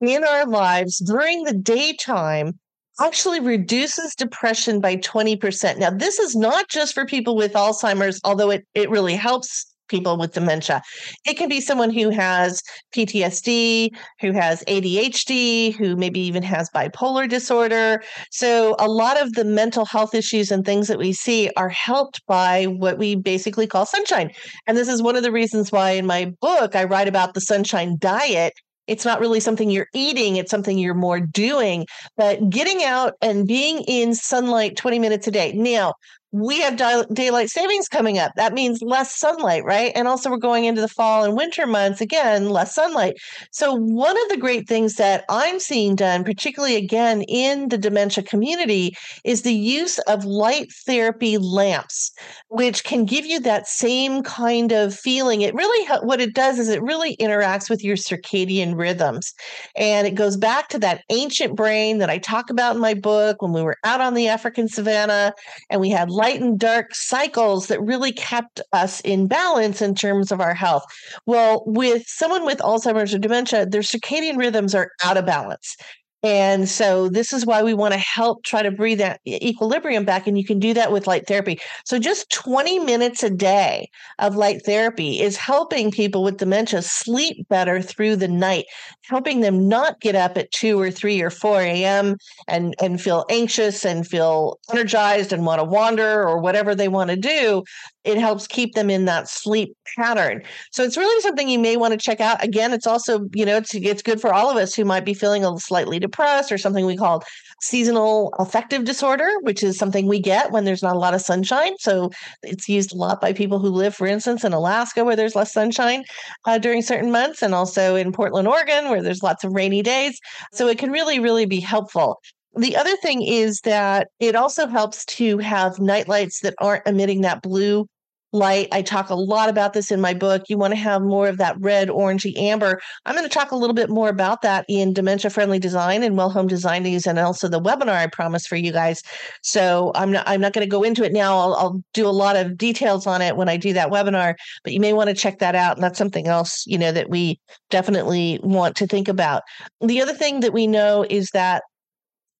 in our lives during the daytime actually reduces depression by 20%. Now, this is not just for people with Alzheimer's, although it, it really helps people with dementia. It can be someone who has PTSD, who has ADHD, who maybe even has bipolar disorder. So, a lot of the mental health issues and things that we see are helped by what we basically call sunshine. And this is one of the reasons why in my book I write about the sunshine diet it's not really something you're eating it's something you're more doing but getting out and being in sunlight 20 minutes a day now we have daylight savings coming up. That means less sunlight, right? And also, we're going into the fall and winter months again, less sunlight. So, one of the great things that I'm seeing done, particularly again in the dementia community, is the use of light therapy lamps, which can give you that same kind of feeling. It really, what it does is it really interacts with your circadian rhythms. And it goes back to that ancient brain that I talk about in my book when we were out on the African savannah and we had light and dark cycles that really kept us in balance in terms of our health. Well, with someone with Alzheimer's or dementia, their circadian rhythms are out of balance. And so this is why we want to help try to breathe that equilibrium back. And you can do that with light therapy. So just 20 minutes a day of light therapy is helping people with dementia sleep better through the night, helping them not get up at 2 or 3 or 4 a.m. and, and feel anxious and feel energized and want to wander or whatever they want to do it helps keep them in that sleep pattern. So it's really something you may want to check out. Again, it's also, you know, it's it's good for all of us who might be feeling a little slightly depressed or something we call seasonal affective disorder, which is something we get when there's not a lot of sunshine. So it's used a lot by people who live, for instance, in Alaska where there's less sunshine uh, during certain months, and also in Portland, Oregon, where there's lots of rainy days. So it can really, really be helpful. The other thing is that it also helps to have night lights that aren't emitting that blue light. I talk a lot about this in my book. You want to have more of that red, orangey, amber. I'm going to talk a little bit more about that in dementia friendly design and well home design news and also the webinar I promised for you guys. So I'm not I'm not going to go into it now. I'll, I'll do a lot of details on it when I do that webinar, but you may want to check that out. And that's something else, you know, that we definitely want to think about. The other thing that we know is that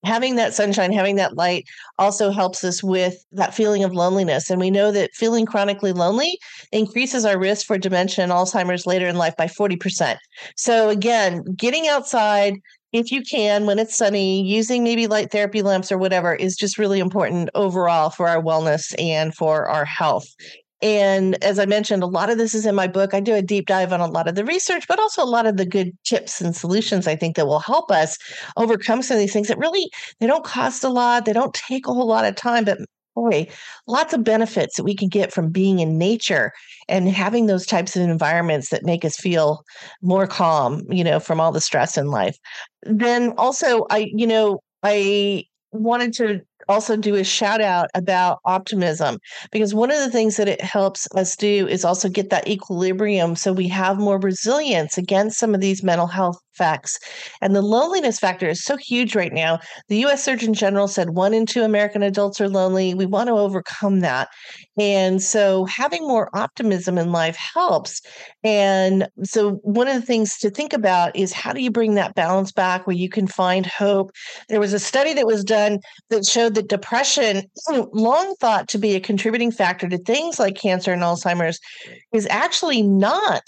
having that sunshine, having that light also helps us with that feeling of loneliness. And we know that feeling chronically lonely increases our risk for dementia and Alzheimer's later in life by 40%. So, again, getting outside, if you can, when it's sunny, using maybe light therapy lamps or whatever is just really important overall for our wellness and for our health. And as I mentioned, a lot of this is in my book. I do a deep dive on a lot of the research, but also a lot of the good tips and solutions I think that will help us overcome some of these things that really they don't cost a lot, they don't take a whole lot of time, but boy, lots of benefits that we can get from being in nature and having those types of environments that make us feel more calm, you know, from all the stress in life. Then also I, you know, I wanted to also do a shout out about optimism because one of the things that it helps us do is also get that equilibrium so we have more resilience against some of these mental health effects. And the loneliness factor is so huge right now. The US Surgeon General said one in two American adults are lonely. We want to overcome that. And so having more optimism in life helps. And so one of the things to think about is how do you bring that balance back where you can find hope? There was a study that was done that showed that depression, long thought to be a contributing factor to things like cancer and Alzheimer's, is actually not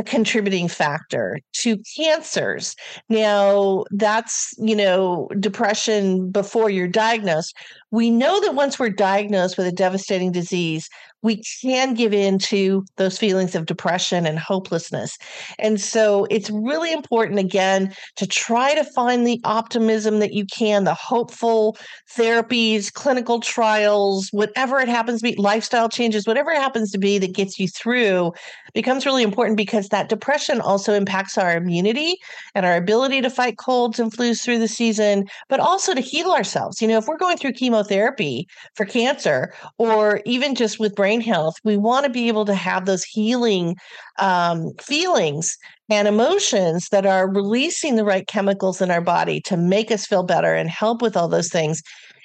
a contributing factor to cancers. Now, that's, you know, depression before you're diagnosed. We know that once we're diagnosed with a devastating disease, we can give in to those feelings of depression and hopelessness. And so it's really important, again, to try to find the optimism that you can, the hopeful therapies, clinical trials, whatever it happens to be, lifestyle changes, whatever it happens to be that gets you through becomes really important because that depression also impacts our immunity and our ability to fight colds and flus through the season, but also to heal ourselves. You know, if we're going through chemotherapy for cancer or even just with brain health, we want to be able to have those healing um, feelings and emotions that are releasing the right chemicals in our body to make us feel better and help with all those things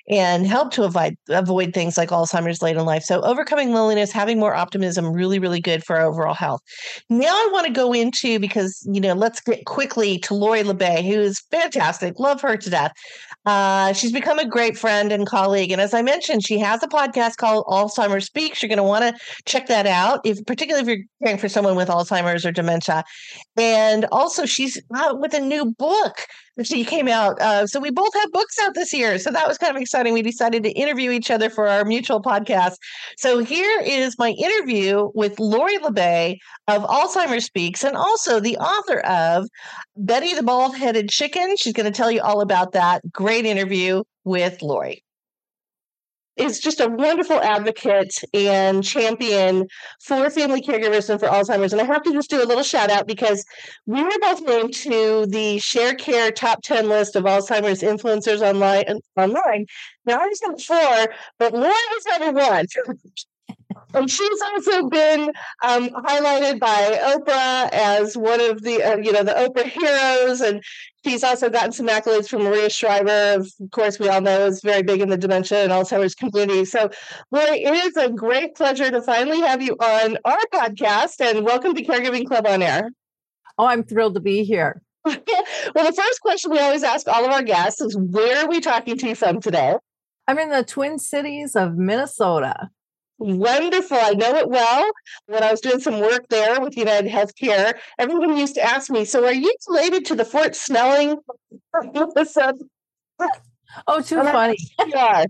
and help to avoid avoid things like Alzheimer's late in life. So overcoming loneliness, having more optimism, really, really good for our overall health. Now I want to go into because you know, let's get quickly to Lori La Bey, who is fantastic. Love her to death. Uh, she's become a great friend and colleague. And as I mentioned, she has a podcast called Alzheimer's Speaks. You're going to want to check that out, if particularly if you're caring for someone with Alzheimer's or dementia. And also, she's out with a new book that she came out. Uh, so we both have books out this year. So that was kind of exciting. We decided to interview each other for our mutual podcast. So here is my interview with Lori La Bey of Alzheimer's Speaks and also the author of Betty the Bald Headed Chicken. She's going to tell you all about that. Great interview with Lori is just a wonderful advocate and champion for family caregivers and for Alzheimer's. And I have to just do a little shout out because we were both named to the Sharecare top 10 list of Alzheimer's influencers online. online. Now I was number four, but Laura was number one. and she's also been um, highlighted by Oprah as one of the uh, you know the Oprah heroes, and she's also gotten some accolades from Maria Shriver. Of course, we all know is very big in the dementia and Alzheimer's community. So, Lori, it is a great pleasure to finally have you on our podcast, and welcome to Caregiving Club on Air. Oh, I'm thrilled to be here. well, the first question we always ask all of our guests is, "Where are we talking to you from today?" I'm in the Twin Cities of Minnesota. Wonderful. I know it well. When I was doing some work there with United Healthcare, everyone used to ask me, So are you related to the Fort Snelling? oh, too funny. Yeah.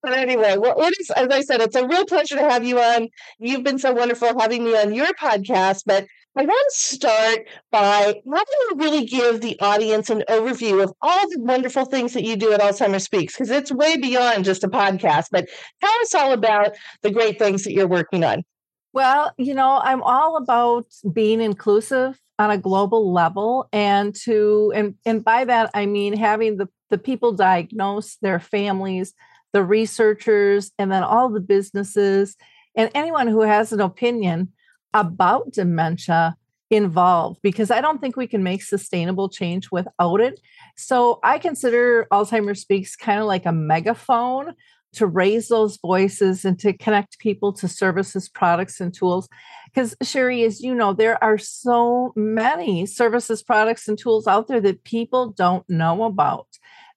But anyway, well, it is, as I said, it's a real pleasure to have you on. You've been so wonderful having me on your podcast. But I want to start by having you really give the audience an overview of all the wonderful things that you do at Alzheimer's Speaks, because it's way beyond just a podcast. But tell us all about the great things that you're working on. Well, you know, I'm all about being inclusive on a global level and to and and by that I mean having the the people diagnosed, their families, the researchers, and then all the businesses and anyone who has an opinion about dementia involved because I don't think we can make sustainable change without it. So I consider Alzheimer's Speaks kind of like a megaphone to raise those voices and to connect people to services, products, and tools. Because, Sherri, as you know, there are so many services, products, and tools out there that people don't know about.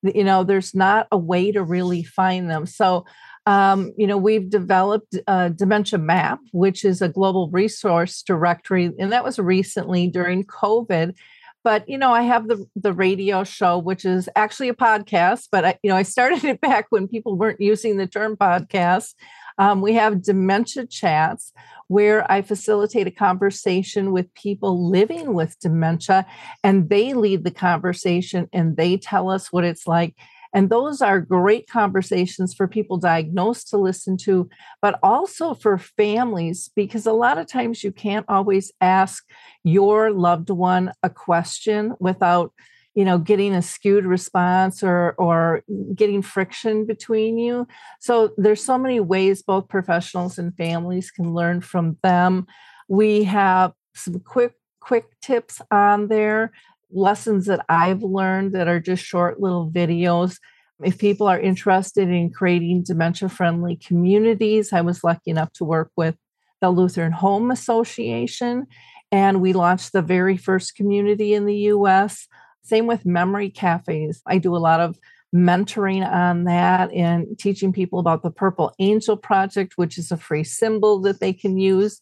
You know, there's not a way to really find them. So um, you know, we've developed a Dementia Map, which is a global resource directory, and that was recently during COVID. But you know, I have the the radio show, which is actually a podcast. But I, you know, I started it back when people weren't using the term podcast. Um, we have dementia chats where I facilitate a conversation with people living with dementia, and they lead the conversation and they tell us what it's like and those are great conversations for people diagnosed to listen to, but also for families, because a lot of times you can't always ask your loved one a question without you know getting a skewed response or or getting friction between you. So there's so many ways both professionals and families can learn from them. We have some quick quick tips on there lessons that I've learned that are just short little videos. If people are interested in creating dementia friendly communities, I was lucky enough to work with the Lutheran Home Association, and we launched the very first community in the US. Same with memory cafes. I do a lot of mentoring on that and teaching people about the Purple Angel Project, which is a free symbol that they can use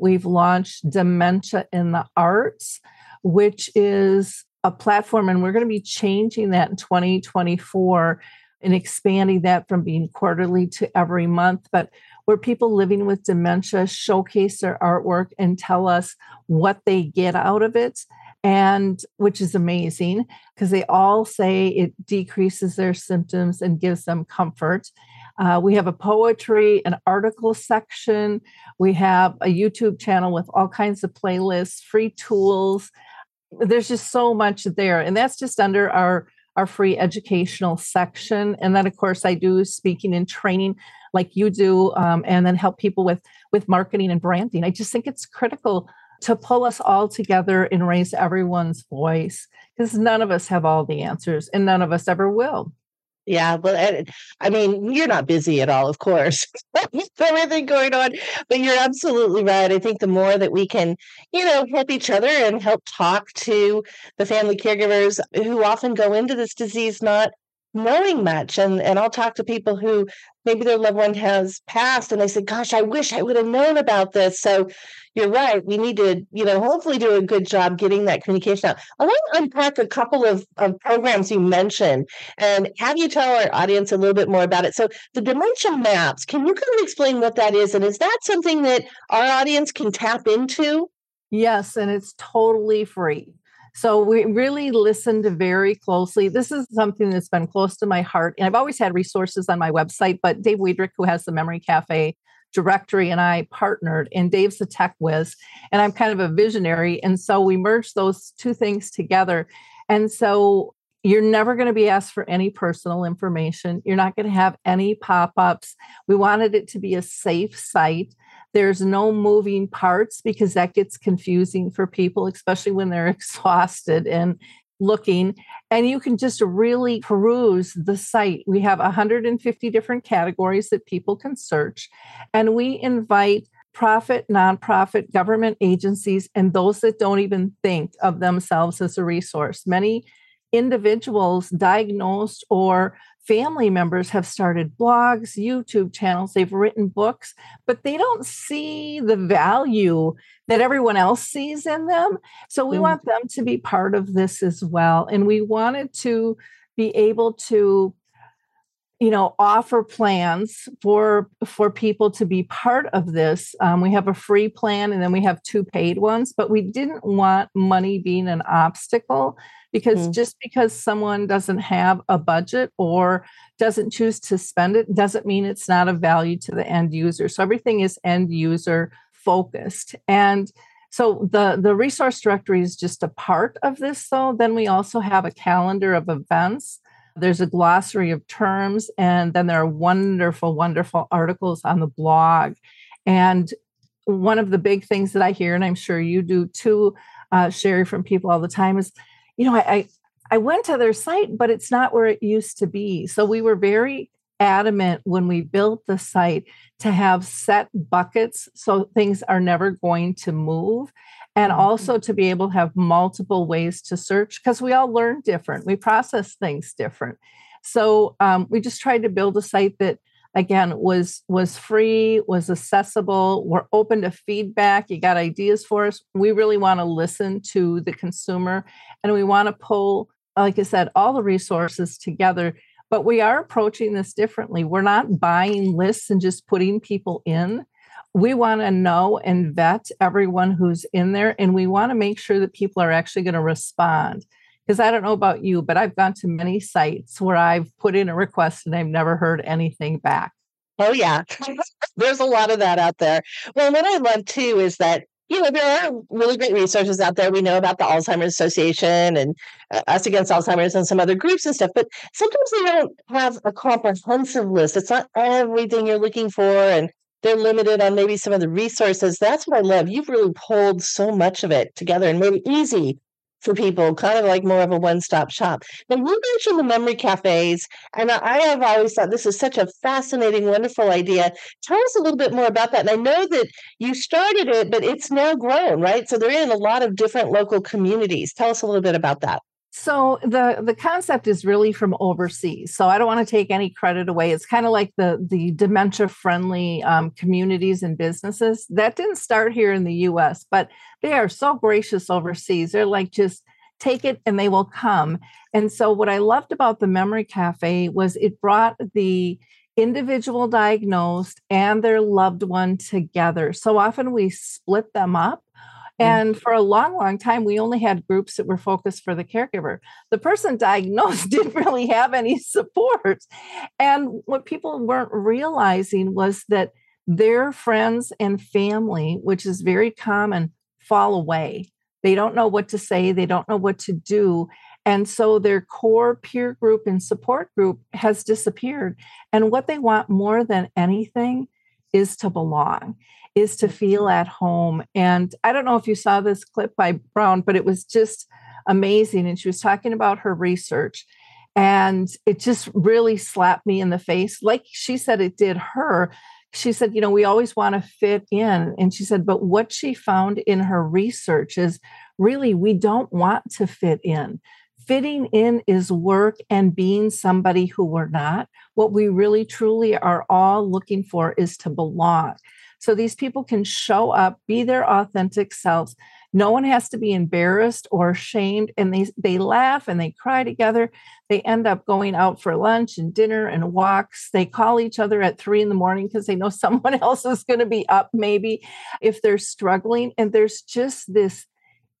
We've launched Dementia in the Arts, which is a platform, and we're going to be changing that in 2024 and expanding that from being quarterly to every month. But where people living with dementia showcase their artwork and tell us what they get out of it and which is amazing because they all say it decreases their symptoms and gives them comfort. Uh, we have a poetry and article section. We have a YouTube channel with all kinds of playlists, free tools. There's just so much there. And that's just under our, our free educational section. And then, of course, I do speaking and training like you do, um, and then help people with, with marketing and branding. I just think it's critical to pull us all together and raise everyone's voice because none of us have all the answers and none of us ever will. Yeah, well, I mean, you're not busy at all, of course, everything going on, but you're absolutely right. I think the more that we can, you know, help each other and help talk to the family caregivers who often go into this disease not knowing much and and I'll talk to people who maybe their loved one has passed and they say gosh I wish I would have known about this. So you're right we need to you know hopefully do a good job getting that communication out. I want to unpack a couple of, of programs you mentioned and have you tell our audience a little bit more about it. So the dementia maps can you kind of explain what that is and is that something that our audience can tap into? Yes, and it's totally free. So we really listened very closely. This is something that's been close to my heart. And I've always had resources on my website, but Dave Wiederrich, who has the Memory Cafe directory, and I partnered, and Dave's a tech whiz, and I'm kind of a visionary. And so we merged those two things together. And so you're never going to be asked for any personal information. You're not going to have any pop ups. We wanted it to be a safe site. There's no moving parts because that gets confusing for people, especially when they're exhausted and looking. And you can just really peruse the site. We have 150 different categories that people can search. And we invite profit, nonprofit, government agencies, and those that don't even think of themselves as a resource. Many individuals diagnosed or family members have started blogs, YouTube channels, they've written books, but they don't see the value that everyone else sees in them. So we mm. want them to be part of this as well. And we wanted to be able to you know offer plans for for people to be part of this um, we have a free plan and then we have two paid ones but we didn't want money being an obstacle because mm. just because someone doesn't have a budget or doesn't choose to spend it doesn't mean it's not of value to the end user. So everything is end user focused. And so the the resource directory is just a part of this though. Then we also have a calendar of events. There's a glossary of terms and then there are wonderful wonderful articles on the blog. And one of the big things that i hear and i'm sure you do too uh, sherri from people all the time is you know, I, I I went to their site, but it's not where it used to be. So we were very adamant when we built the site to have set buckets so things are never going to move. And mm-hmm. also to be able to have multiple ways to search because we all learn different, we process things different. So um, we just tried to build a site that again was was free was accessible we're open to feedback you got ideas for us. We really want to listen to the consumer and we want to pull like i said all the resources together but we are approaching this differently. We're not buying lists and just putting people in. We want to know and vet everyone who's in there and we want to make sure that people are actually going to respond because I don't know about you, but I've gone to many sites where I've put in a request and I've never heard anything back. Oh, yeah. There's a lot of that out there. Well, what I love too is that you know, there are really great resources out there. We know about the Alzheimer's Association and uh, Us Against Alzheimer's and some other groups and stuff, but sometimes they don't have a comprehensive list. It's not everything you're looking for, and they're limited on maybe some of the resources. That's what I love. You've really pulled so much of it together and made it easy for people, kind of like more of a one stop shop. Now, you mentioned the memory cafes, and I have always thought this is such a fascinating, wonderful idea. Tell us a little bit more about that. And I know that you started it, but it's now grown, right? So they're in a lot of different local communities. Tell us a little bit about that. So the the concept is really from overseas. So I don't want to take any credit away. It's kind of like the the dementia friendly um, communities and businesses that didn't start here in the U.S., but they are so gracious overseas. They're like just take it and they will come. And so what I loved about the Memory Cafe was it brought the individual diagnosed and their loved one together. So often we split them up. Mm. And for a long, long time, we only had groups that were focused for the caregiver. The person diagnosed didn't really have any support. And what people weren't realizing was that their friends and family, which is very common, fall away. They don't know what to say, they don't know what to do. And so their core peer group and support group has disappeared. And what they want more than anything is to belong is to feel at home. And I don't know if you saw this clip by Brown, but it was just amazing. And she was talking about her research. And it just really slapped me in the face. Like she said, it did her. She said, you know, we always want to fit in. And she said, but what she found in her research is really we don't want to fit in. Fitting in is work and being somebody who we're not. What we really truly are all looking for is to belong. So these people can show up, be their authentic selves. No one has to be embarrassed or ashamed. And they, they laugh and they cry together. They end up going out for lunch and dinner and walks. They call each other at three in the morning because they know someone else is going to be up, maybe if they're struggling. And there's just this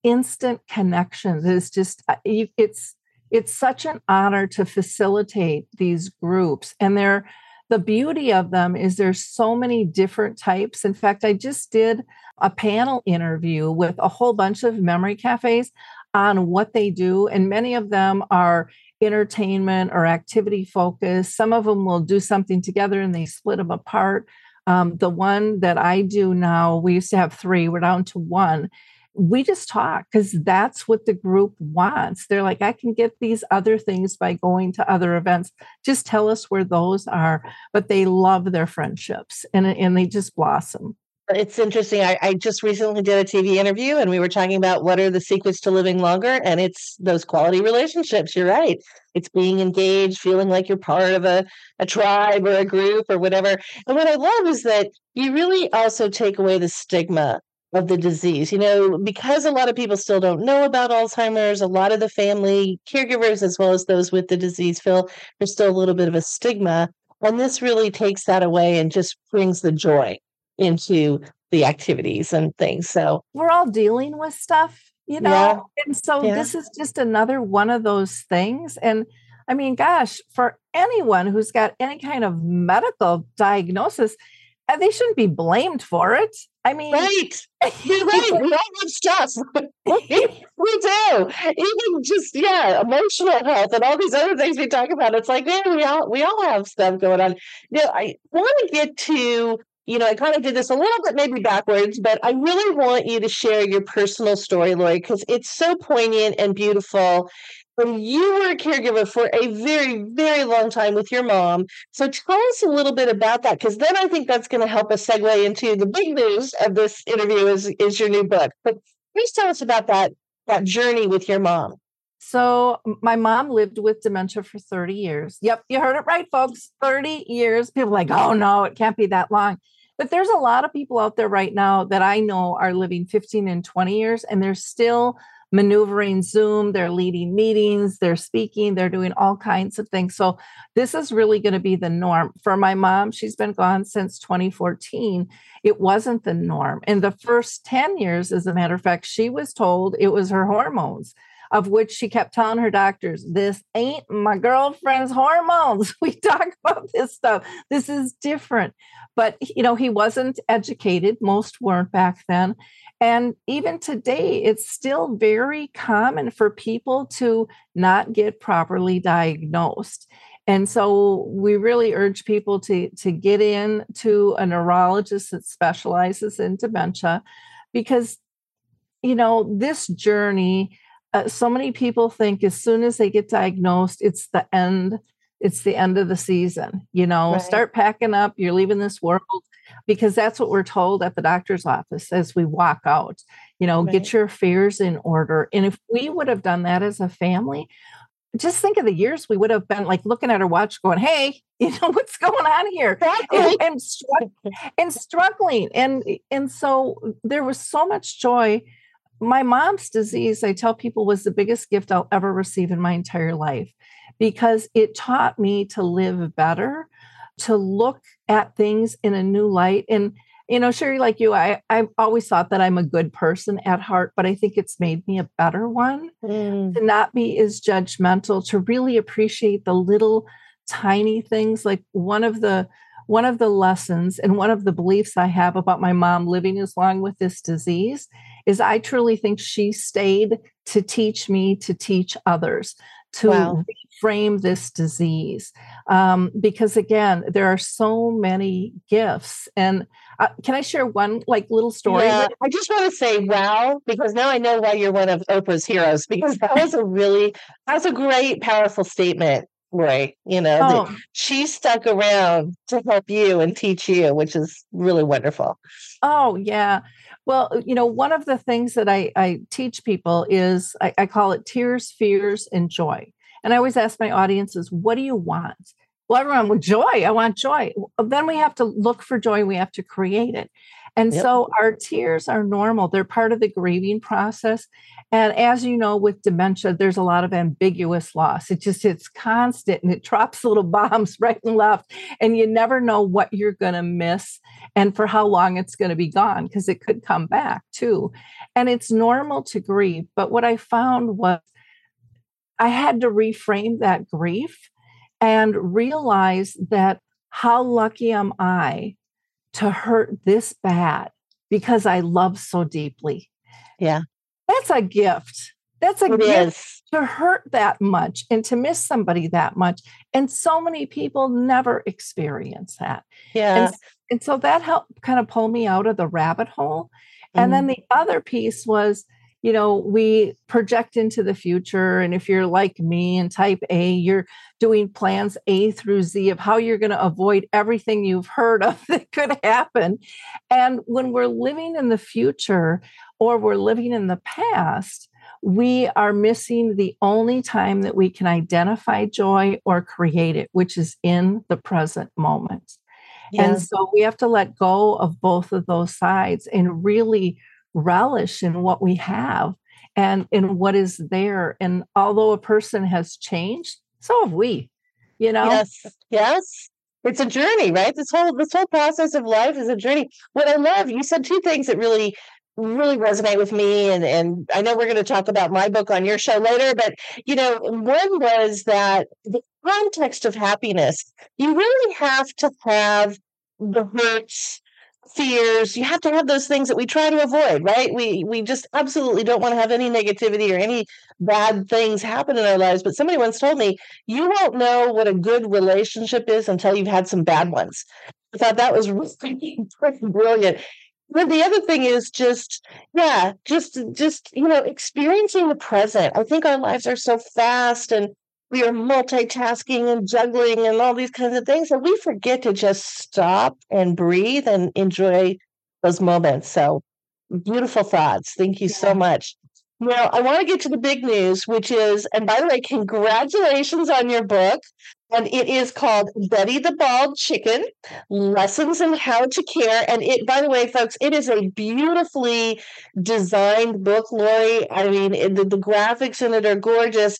instant connection is just, uh, it's, it's such an honor to facilitate these groups. And they're, the beauty of them is there's so many different types. In fact, I just did a panel interview with a whole bunch of memory cafes on what they do, and many of them are entertainment or activity focused. Some of them will do something together and they split them apart. Um, the one that I do now, we used to have three, we're down to one we just talk because that's what the group wants. They're like, I can get these other things by going to other events. Just tell us where those are. But they love their friendships and, and they just blossom. It's interesting. I, I just recently did a TV interview and we were talking about what are the secrets to living longer. And it's those quality relationships. You're right. It's being engaged, feeling like you're part of a, a tribe or a group or whatever. And what I love is that you really also take away the stigma of the disease. You know, because a lot of people still don't know about Alzheimer's, a lot of the family caregivers, as well as those with the disease, feel there's still a little bit of a stigma. And this really takes that away and just brings the joy into the activities and things. So we're all dealing with stuff, you know, yeah. and so yeah. this is just another one of those things. And I mean, gosh, for anyone who's got any kind of medical diagnosis, Uh, they shouldn't be blamed for it. I mean, right. Right. we all have stuff. we do. Even just yeah, emotional health and all these other things we talk about. It's like, man, we all we all have stuff going on. You know, I want to get to you know, I kind of did this a little bit maybe backwards, but I really want you to share your personal story, Lori, because it's so poignant and beautiful and you were a caregiver for a very, very long time with your mom. So tell us a little bit about that, because then I think that's going to help us segue into the big news of this interview is, is your new book. But please tell us about that that journey with your mom. So my mom lived with dementia for 30 years. Yep, you heard it right, folks. 30 years. People like, oh no, it can't be that long. But there's a lot of people out there right now that I know are living 15 and 20 years, and they're still maneuvering Zoom, they're leading meetings, they're speaking, they're doing all kinds of things. So this is really going to be the norm. For my mom, she's been gone since 2014. It wasn't the norm. In the first 10 years, as a matter of fact, she was told it was her hormones of which she kept telling her doctors, This ain't my girlfriend's hormones. We talk about this stuff. This is different. But, you know, he wasn't educated. Most weren't back then. And even today, it's still very common for people to not get properly diagnosed. And so we really urge people to, to get in to a neurologist that specializes in dementia because, you know, this journey, uh, so many people think as soon as they get diagnosed, it's the end. It's the end of the season. You know, right. start packing up. You're leaving this world because that's what we're told at the doctor's office as we walk out. You know, right. get your affairs in order. And if we would have done that as a family, just think of the years we would have been like looking at our watch going hey you know what's going on here and, and, and, struggling and and so there was so much joy my mom's disease i tell people was the biggest gift i'll ever receive in my entire life because it taught me to live better to look at things in a new light and you know, Sherri, like you, I, I've always thought that I'm a good person at heart, but I think it's made me a better one mm. to not be as judgmental, to really appreciate the little tiny things. Like one of the one of the lessons and one of the beliefs I have about my mom living as long with this disease is I truly think she stayed to teach me to teach others to wow. reframe this disease. Um, because again, there are so many gifts. And uh, can I share one like little story? Yeah, I just want to say wow, because now I know why you're one of Oprah's heroes, because that was a really, that's a great, powerful statement. Right. You know, oh. she stuck around to help you and teach you, which is really wonderful. Oh, yeah. Well, uh, you know, one of the things that I, I teach people is I, I call it tears, fears, and joy. And I always ask my audiences, what do you want? Well, everyone with joy. I want joy. Uh, then we have to look for joy. We have to create it. And yep. so our tears are normal. They're part of the grieving process. And as you know, with dementia, there's a lot of ambiguous loss. It just it's constant and it drops little bombs right and left. And you never know what you're going to miss and for how long it's going to be gone because it could come back too. And it's normal to grieve. But what I found was I had to reframe that grief and realize that how lucky am I to hurt this bad because I love so deeply. Yeah. That's a gift. That's a it gift is. to hurt that much and to miss somebody that much. And so many people never experience that. Yeah. And, and so that helped kind of pull me out of the rabbit hole. And mm. then the other piece was you know, we project into the future. And if you're like me and type A, you're doing plans A through Z of how you're going to avoid everything you've heard of that could happen. And when we're living in the future or we're living in the past, we are missing the only time that we can identify joy or create it, which is in the present moment. And so we have to let go of both of those sides and really relish in what we have and in what is there. And although a person has changed, so have we, you know? Yes. Yes. It's a journey, right? This whole this whole process of life is a journey. What I love, you said two things that really really resonate with me and and I know we're going to talk about my book on your show later but you know one was that the context of happiness you really have to have the hurts fears you have to have those things that we try to avoid right? We we just absolutely don't want to have any negativity or any bad things happen in our lives but somebody once told me you won't know what a good relationship is until you've had some bad ones. I thought that was really pretty brilliant but the other thing is just yeah just just you know experiencing the present i think our lives are so fast and we are multitasking and juggling and all these kinds of things that we forget to just stop and breathe and enjoy those moments. So beautiful thoughts. Thank you yeah. so much. Now, I want to get to the big news, which is, and by the way, congratulations on your book. And it is called Betty the Bald Chicken Lessons in How to Care. And it, by the way, folks, it is a beautifully designed book, Lori. I mean, it, the, the graphics in it are gorgeous.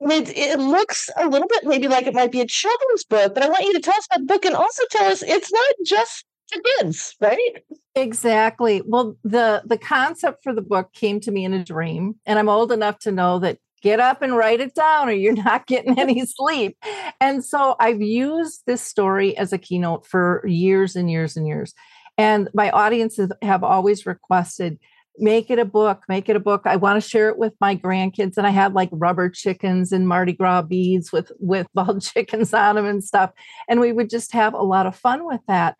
It, it looks a little bit maybe like it might be a children's book, but I want you to tell us about the book and also tell us it's not just for kids, right? Exactly. Well, the the concept for the book came to me in a dream, and I'm old enough to know that get up and write it down or you're not getting any sleep. And so I've used this story as a keynote for years and years and years. And my audiences have always requested make it a book, make it a book. I want to share it with my grandkids. And I had like rubber chickens and Mardi Gras beads with with bald chickens on them and stuff. And we would just have a lot of fun with that.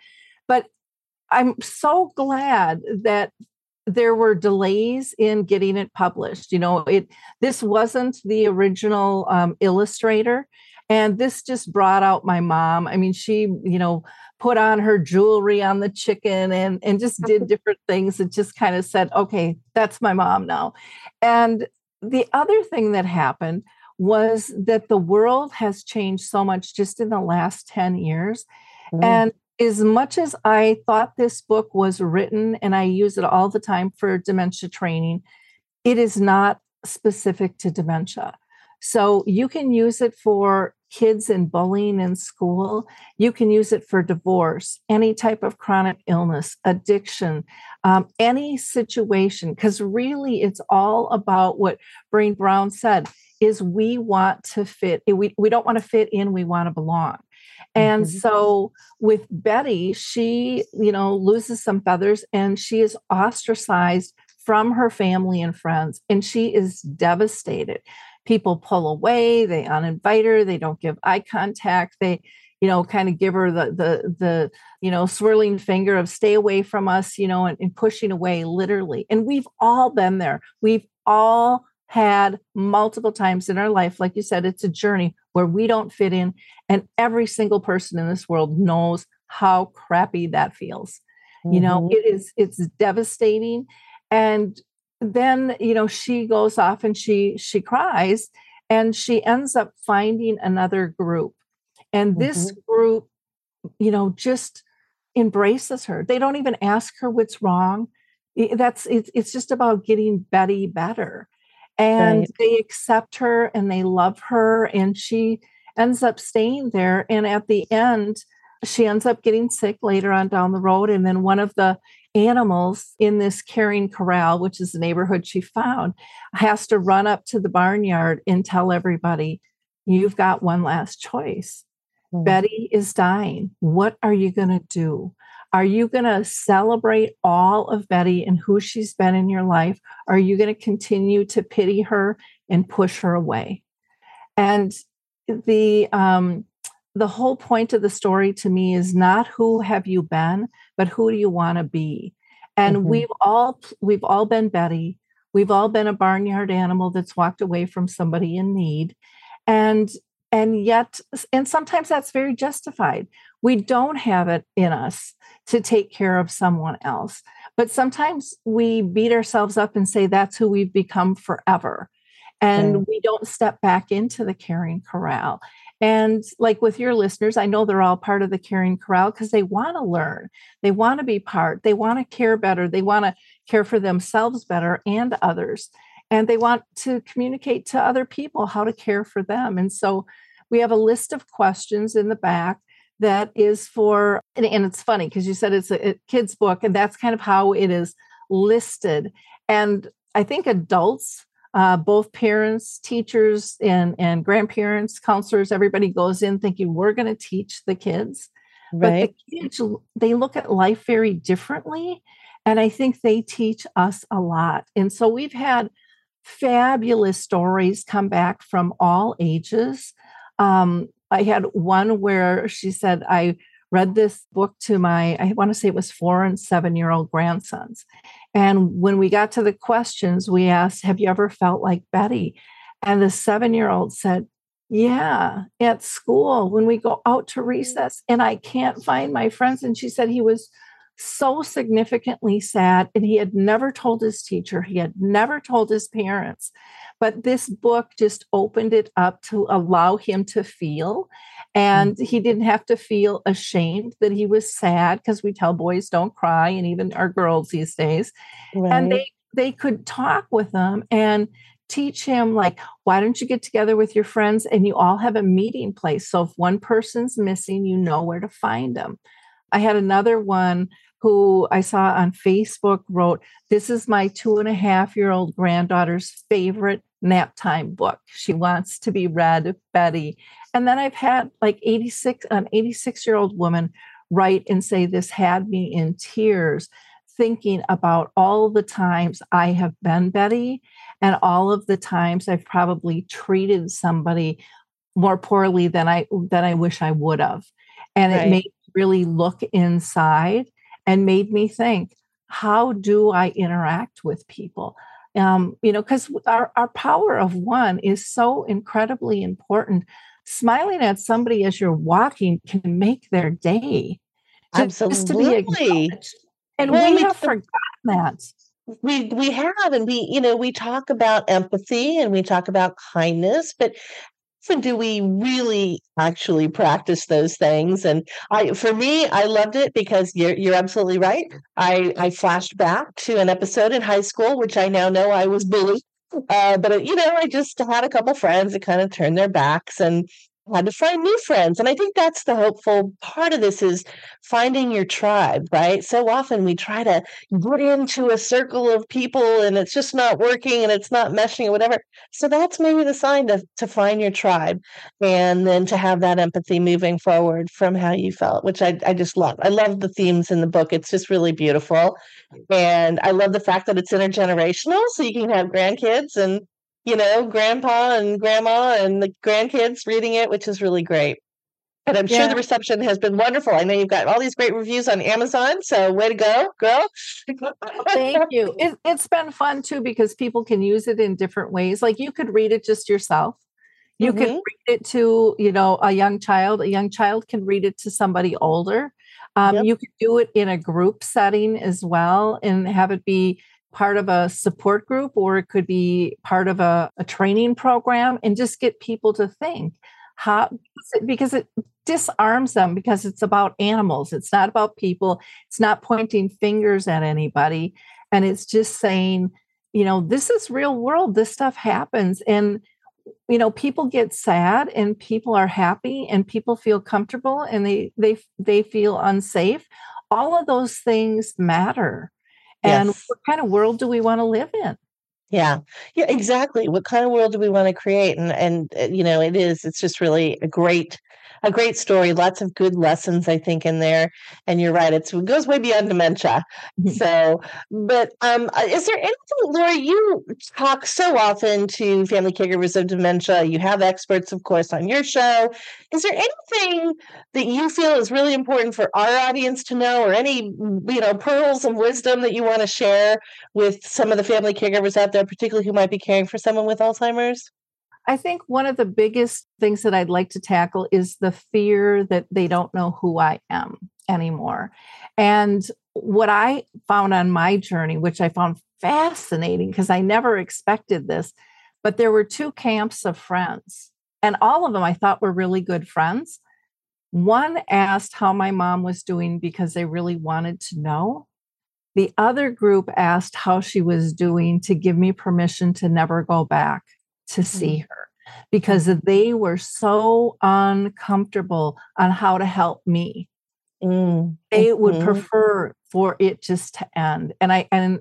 But I'm so glad that there were delays in getting it published. You know, it this wasn't the original um, illustrator. And this just brought out my mom. I mean, she, you know, put on her jewelry on the chicken and and just did different things that just kind of said, okay, that's my mom now. And the other thing that happened was that the world has changed so much just in the last 10 years. Mm. And as much as I thought this book was written, and I use it all the time for dementia training, it is not specific to dementia. So you can use it for kids and bullying in school. You can use it for divorce, any type of chronic illness, addiction, um, any situation, because really it's all about what Brené Brown said is we want to fit, we, we don't want to fit in, we want to belong. And mm-hmm. so with Betty, she, you know, loses some feathers and she is ostracized from her family and friends, and she is devastated. People pull away, they uninvite her, they don't give eye contact, they you know kind of give her the the the you know swirling finger of stay away from us you know and, and pushing away literally. And we've all been there. We've all had multiple times in our life like you said it's a journey where we don't fit in and every single person in this world knows how crappy that feels mm-hmm. you know mm-hmm. it is it's devastating and then you know she goes off and she she cries and she ends up finding another group and this mm-hmm. group you know just embraces her they don't even ask her what's wrong that's it's, it's just about getting betty better and right. they accept her and they love her and she ends up staying there and at the end she ends up getting sick later on down the road and then one of the animals in this caring corral, which is the neighborhood she found, has to run up to the barnyard and tell everybody, You've got one last choice. Mm-hmm. Betty is dying. What are you going to do? Are you going to celebrate all of Betty and who she's been in your life? Are you going to continue to pity her and push her away? And the um, the whole point of the story to me is not who have you been, but who do you want to be? And mm-hmm. we've all we've all been Betty. We've all been a barnyard animal that's walked away from somebody in need. And and yet and sometimes that's very justified. We don't have it in us to take care of someone else. But sometimes we beat ourselves up and say that's who we've become forever. And we don't step back into the caring corral. And like with your listeners, I know they're all part of the caring corral because they want to learn. They want to be part. They want to care better. They want to care for themselves better and others. And they want to communicate to other people how to care for them. And so we have a list of questions in the back that is for, and, and it's funny because you said it's a, a kid's book, and that's kind of how it is listed. And I think adults uh, both parents, teachers, and, and grandparents, counselors, everybody goes in thinking we're going to teach the kids. Right. But the kids, they look at life very differently. And I think they teach us a lot. And so we've had fabulous stories come back from all ages. Um, I had one where she said, I read this book to my, I want to say it was four and seven year old grandsons. And when we got to the questions, we asked, Have you ever felt like Betty? And the seven year old said, Yeah, at school when we go out to mm. recess and I can't find my friends. And she said he was so significantly sad and he had never told his teacher, he had never told his parents. But this book just opened it up to allow him to feel. And mm-hmm. he didn't have to feel ashamed that he was sad because we tell boys don't cry, and even our girls these days. Right. And they they could talk with them and teach him like why don't you get together with your friends and you all have a meeting place so if one person's missing you know where to find them i had another one who I saw on Facebook wrote, This is my two and a half year old granddaughter's favorite nap time book. She wants to be read, Betty. And then I've had like 86, an 86 year old woman write and say, This had me in tears, thinking about all the times I have been Betty and all of the times I've probably treated somebody more poorly than I than I wish I would have. And right. it made me really look inside and made me think how do I interact with people? Um, you know, because our, our power of one is so incredibly important. smiling at somebody as you're walking can make their day. Absolutely. and well, we have forgotten that. We we have, and we you know we talk about empathy and we talk about kindness, but often do we really actually practice those things? And I, for me, I loved it because you're you're absolutely right. I I flashed back to an episode in high school, which I now know I was bullied. Uh, but you know, I just had a couple friends that kind of turned their backs, and had to find new friends and i think that's the hopeful part of this is finding your tribe right? So often we try to get into a circle of people and it's just not working and it's not meshing or whatever. So that's maybe the sign to, to find your tribe and then to have that empathy moving forward from how you felt which I, I just love. I love the themes in the book. It's just really beautiful. And i love the fact that it's intergenerational so you can have grandkids and you know, grandpa and grandma and the grandkids reading it, which is really great. And I'm yeah. sure the reception has been wonderful. I know you've got all these great reviews on Amazon. So way to go, girl. Thank you. It, has been fun too because people can use it in different ways. Like you could read it just yourself. You mm-hmm. can read it to, you know, a young child. A young child can read it to somebody older. Um, yep. You can do it in a group setting as well and have it be part of a support group or it could be part of a, a training program and just get people to think. How because it disarms them because it's about animals it's not about people it's not pointing fingers at anybody and it's just saying you know this is real world this stuff happens and you know people get sad and people are happy and people feel comfortable and they they they feel unsafe. All of those things matter and yes. what kind of world do we want to live in? Yeah. Yeah exactly. What kind of world do we want to create? And and uh, you know it is it's just really a great a great story. Lots of good lessons, I think, in there. And you're right; it goes way beyond dementia. Mm-hmm. So, but um, uh, is there anything, Laura? You talk so often to family caregivers of dementia. You have experts, of course, on your show. Is there anything that you feel is really important for our audience to know, or any you know pearls of wisdom that you want to share with some of the family caregivers out there, particularly who might be caring for someone with Alzheimer's? I think one of the biggest things that I'd like to tackle is the fear that they don't know who I am anymore. And what I found on my journey, which I found fascinating because I never expected this, but there were two camps of friends, and all of them I thought were really good friends. One asked how my mom was doing because they really wanted to know. The other group asked how she was doing to give me permission to never go back to see mm-hmm. her because they were so uncomfortable on how to help me. Mm-hmm. They would mm-hmm. prefer for it just to end. And I and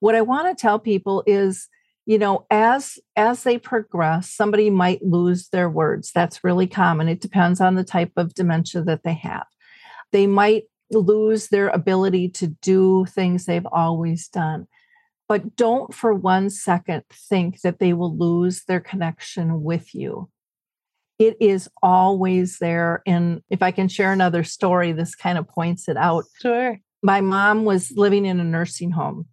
what I want to tell people is, you know, as as they progress, somebody might lose their words. That's really common. It depends on the type of dementia that they have. They might lose their ability to do things they've always done but don't for one second think that they will lose their connection with you. It is always there. And if I can share another story, this kind of points it out. Sure. My mom was living in a nursing home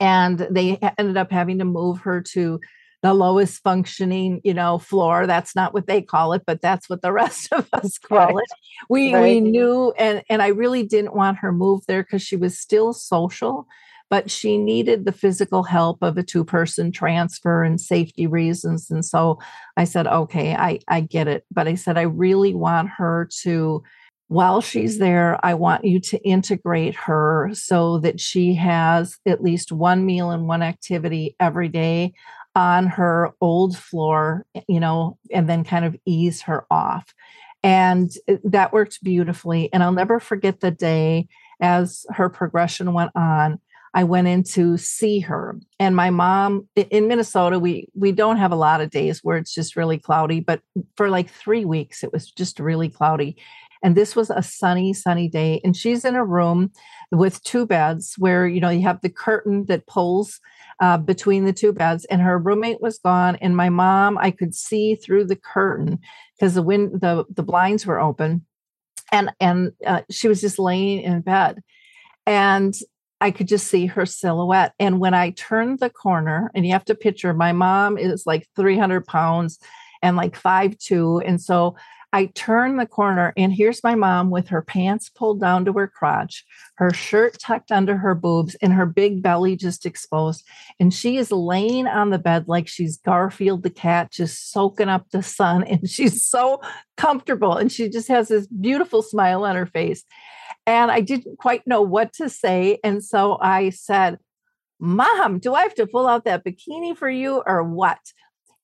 and they ended up having to move her to the lowest functioning, you know, floor. That's not what they call it, but that's what the rest of us call right. it. We right. we knew and and I really didn't want her moved there because she was still social but she needed the physical help of a two person transfer and safety reasons. And so I said, okay, I, I get it. But I said, I really want her to, while she's there, I want you to integrate her so that she has at least one meal and one activity every day on her old floor, you know, and then kind of ease her off. And uh, that worked beautifully. And I'll never forget the day as her progression went on I went in to see her. And my mom in Minnesota, we we don't have a lot of days where it's just really cloudy, but for like 3 weeks it was just really cloudy. And this was a sunny sunny day and she's in a room with two beds where you know you have the curtain that pulls uh, between the two beds and her roommate was gone and my mom I could see through the curtain because the wind the the blinds were open and and uh, she was just laying in bed and I could just see her silhouette. And when I turned the corner, and you have to picture my mom is like 300 pounds and like five two. And so I turn the corner and here's my mom with her pants pulled down to her crotch, her shirt tucked under her boobs, and her big belly just exposed. And she is laying on the bed like she's Garfield the cat, just soaking up the sun. And she's so comfortable. And she just has this beautiful smile on her face. And I didn't quite know what to say. And so I said, Mom, do I have to pull out that bikini for you or what?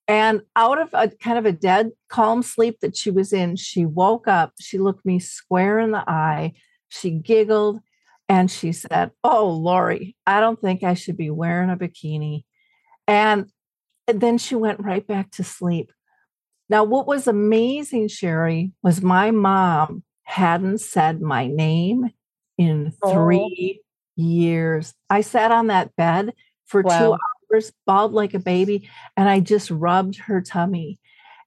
And out of a kind of a dead, calm sleep that she was in, she woke up. She looked me square in the eye. She giggled and she said, Oh, Lori, I don't think I should be wearing a bikini. And then she went right back to sleep. Now, what was amazing, Sherri, was my mom hadn't said my name in oh. three oh. years. I sat on that bed for wow. two hours, bawled like a baby, and I just rubbed her tummy.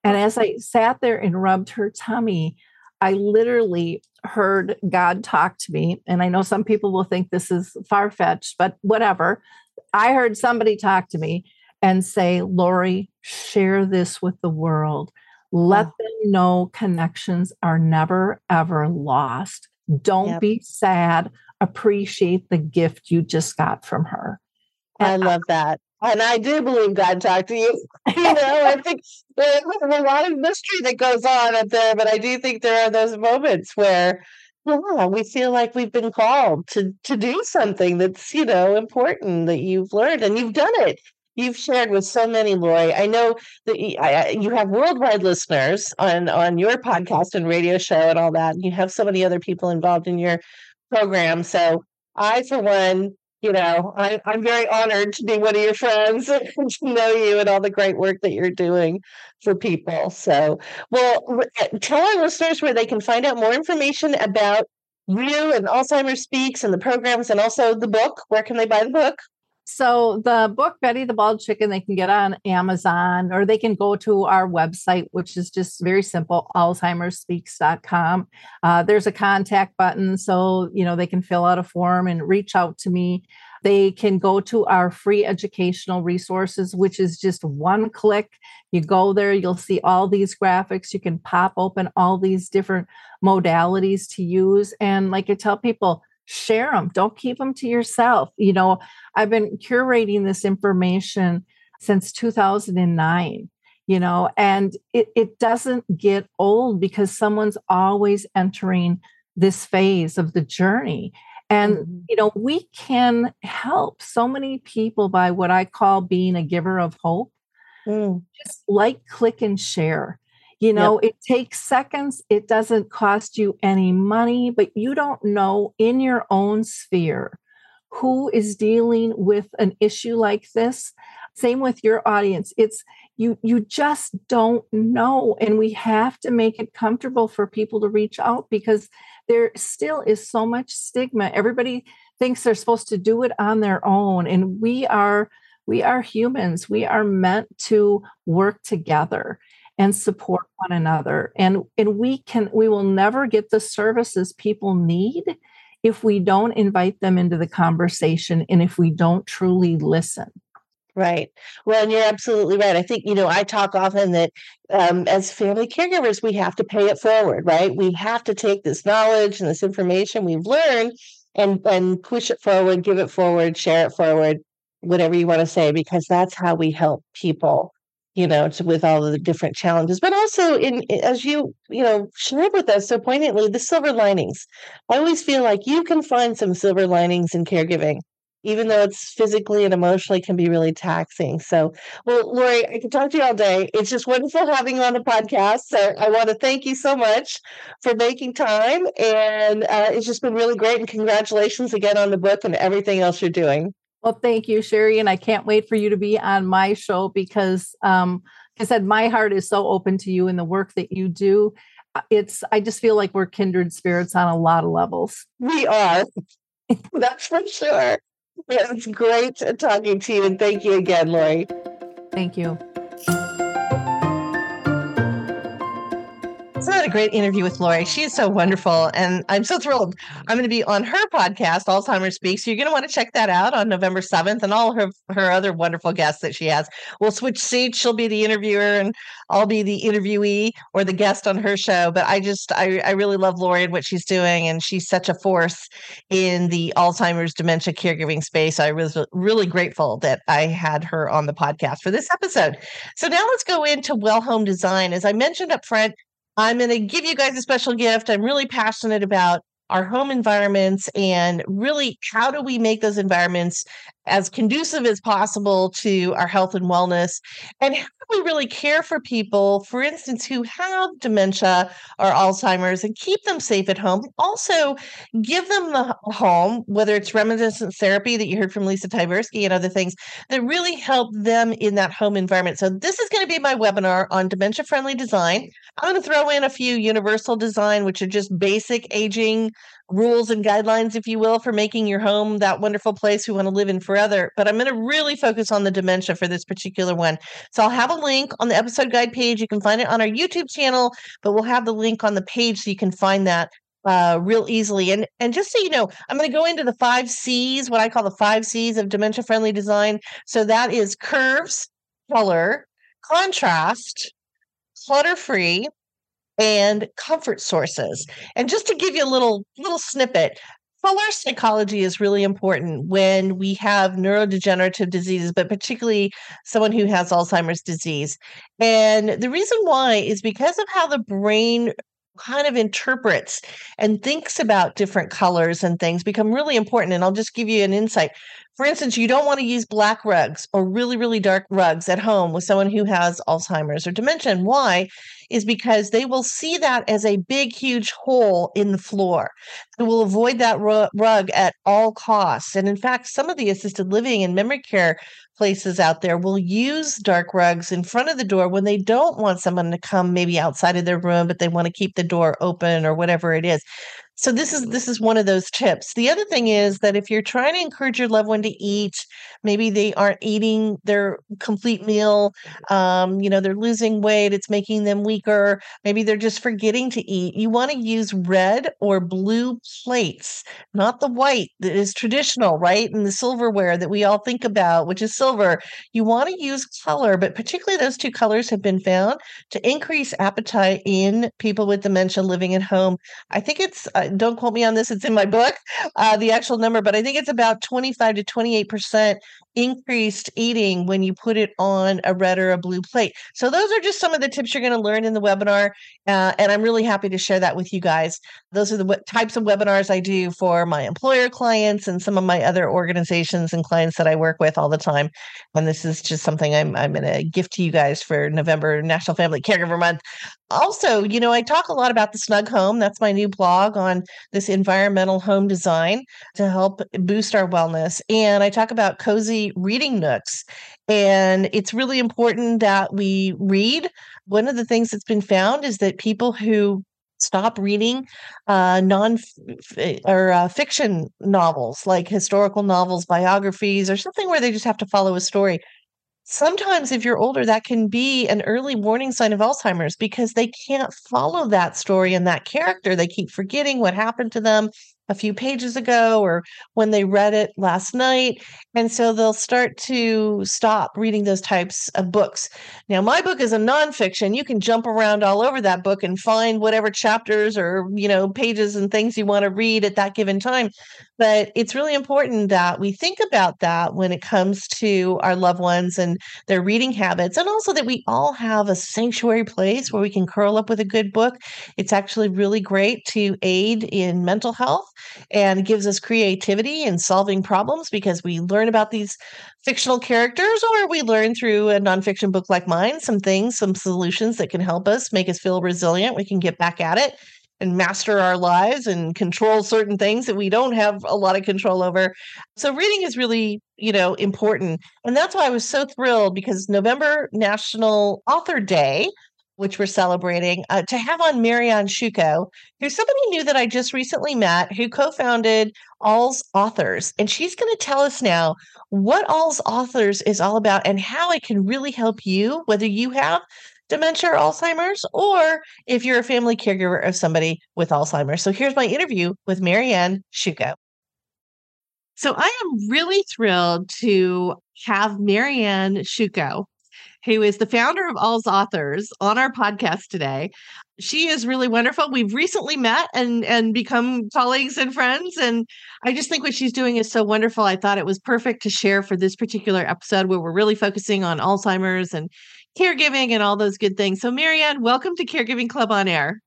And as I sat there and rubbed her tummy, I literally heard God talk to me. And I know some people will think this is far fetched, but whatever. I heard somebody talk to me and say, Lori, share this with the world. Let them know connections are never, ever lost. Don't yep. be sad. Appreciate the gift you just got from her. And I love that. And I do believe God talked to you. You know, I think there's a lot of mystery that goes on up there, but I do think there are those moments where yeah, we feel like we've been called to to do something that's, you know, important that you've learned and you've done it you've shared with so many, Lori. I know that you have worldwide listeners on on your podcast and radio show and all that. And you have so many other people involved in your program. So I, for one, you know, I, I'm very honored to be one of your friends and to know you and all the great work that you're doing for people. So, well, uh, tell our listeners where they can find out more information about you and Alzheimer's Speaks and the programs and also the book. Where can they buy the book? So the book Betty the Bald Chicken they can get on Amazon or they can go to our website, which is just very simple, alzheimersspeaks.com. Uh, there's a contact button, so you know they can fill out a form and reach out to me. They can go to our free educational resources, which is just one click. You go there, you'll see all these graphics. You can pop open all these different modalities to use. And like I tell people, share them don't keep them to yourself you know i've been curating this information since 2009 you know and it, it doesn't get old because someone's always entering this phase of the journey and mm-hmm. you know we can help so many people by what i call being a giver of hope mm. just like click and share you know, yep. it takes seconds. It doesn't cost you any money, but you don't know in your own sphere who is dealing with an issue like this. Same with your audience. It's you you just don't know and we have to make it comfortable for people to reach out because there still is so much stigma. Everybody thinks they're supposed to do it on their own and we are we are humans. We are meant to work together and support one another and and we can we will never get the services people need if we don't invite them into the conversation and if we don't truly listen Right. Well, and you're absolutely right. I think, you know, I talk often that um, as family caregivers, we have to pay it forward, right? We have to take this knowledge and this information we've learned and, and push it forward, give it forward, share it forward, whatever you want to say, because that's how we help people you know, to, with all the different challenges, but also in as you you know shared with us so poignantly, the silver linings. I always feel like you can find some silver linings in caregiving, even though it's physically and emotionally can be really taxing. So, well, Lori, I can talk to you all day. It's just wonderful having you on the podcast. So, I want to thank you so much for making time, and uh, it's just been really great. And congratulations again on the book and everything else you're doing. Well, thank you, Sherri. And I can't wait for you to be on my show because, um, like I said, my heart is so open to you and the work that you do. Uh, it's, I just feel like we're kindred spirits on a lot of levels. We are. That's for sure. It's great talking to you. And thank you again, Lori. Thank you. A great interview with Lori. She is so wonderful. And I'm so thrilled. I'm going to be on her podcast, Alzheimer's Speaks. So you're going to want to check that out on November 7th and all her, her other wonderful guests that she has. We'll switch seats. She'll be the interviewer and I'll be the interviewee or the guest on her show. But I just, I, I really love Lori and what she's doing. And she's such a force in the Alzheimer's dementia caregiving space. I was really grateful that I had her on the podcast for this episode. So now let's go into well home design. As I mentioned up front, I'm going to give you guys a special gift. I'm really passionate about our home environments and really how do we make those environments as conducive as possible to our health and wellness. And how do we really care for people for instance who have dementia or alzheimer's and keep them safe at home? Also give them the home whether it's reminiscent therapy that you heard from lisa Tyburski and other things that really help them in that home environment. So this is going to be my webinar on dementia friendly design. I'm going to throw in a few universal design which are just basic aging rules and guidelines, if you will, for making your home that wonderful place we want to live in forever. But I'm going to really focus on the dementia for this particular one. So I'll have a link on the episode guide page. You can find it on our YouTube channel, but we'll have the link on the page so you can find that uh, real easily. And and just so you know, I'm going to go into the five C's, what I call the five C's of dementia friendly design. So that is curves, color, contrast, clutter free, and comfort sources. And just to give you a little little snippet, color psychology is really important when we have neurodegenerative diseases, but particularly someone who has Alzheimer's disease. And the reason why is because of how the brain kind of interprets and thinks about different colors and things become really important. And I'll just give you an insight. For instance, you don't want to use black rugs or really, really dark rugs at home with someone who has Alzheimer's or dementia. Why? Is because they will see that as a big, huge hole in the floor. They will avoid that rug at all costs. And in fact, some of the assisted living and memory care places out there will use dark rugs in front of the door when they don't want someone to come maybe outside of their room, but they want to keep the door open or whatever it is so this is this is one of those tips. The other thing is that if you're trying to encourage your loved one to eat maybe they aren't eating their complete meal um, you know they're losing weight it's making them weaker maybe they're just forgetting to eat you want to use red or blue plates not the white that is traditional right and the silverware that we all think about which is silver. You want to use color but particularly those two colors have been found to increase appetite in people with dementia living at home. I think it's uh, don't quote me on this, it's in my book, uh, the actual number, but I think it's about 25 to 28% increased eating when you put it on a red or a blue plate. So, those are just some of the tips you're going to learn in the webinar. Uh, and I'm really happy to share that with you guys. Those are the w- types of webinars I do for my employer clients and some of my other organizations and clients that I work with all the time. And this is just something I'm, I'm going to gift to you guys for November National Family Caregiver Month. Also, you know, I talk a lot about the Snug Home. That's my new blog on this environmental home design to help boost our wellness. And I talk about cozy reading nooks. And it's really important that we read. One of the things that's been found is that people who stop reading uh, non or uh, fiction novels like historical novels, biographies, or something where they just have to follow a story. Sometimes, if you're older, that can be an early warning sign of Alzheimer's because they can't follow that story and that character. They keep forgetting what happened to them a few pages ago or when they read it last night. And so they'll start to stop reading those types of books. Now, my book is a nonfiction. You can jump around all over that book and find whatever chapters or, you know, pages and things you want to read at that given time. But it's really important that we think about that when it comes to our loved ones and their reading habits, and also that we all have a sanctuary place where we can curl up with a good book. It's actually really great to aid in mental health and gives us creativity in solving problems because we learn about these fictional characters or we learn through a nonfiction book like mine some things, some solutions that can help us make us feel resilient. We can get back at it and master our lives and control certain things that we don't have a lot of control over. So reading is really, you know, important. And that's why I was so thrilled because November National Author Day which we're celebrating, uh, to have on Marianne Sciucco, who's somebody new that I just recently met, who co-founded All's Authors, and she's going to tell us now what AlzAuthors is all about and how it can really help you, whether you have dementia or Alzheimer's, or if you're a family caregiver of somebody with Alzheimer's. So here's my interview with Marianne Sciucco. So I am really thrilled to have Marianne Sciucco, who is the founder of AlzAuthors, on our podcast today. She is really wonderful. We've recently met and and become colleagues and friends, and I just think what she's doing is so wonderful. I thought it was perfect to share for this particular episode where we're really focusing on Alzheimer's and caregiving and all those good things. So, Marianne, welcome to Caregiving Club on Air.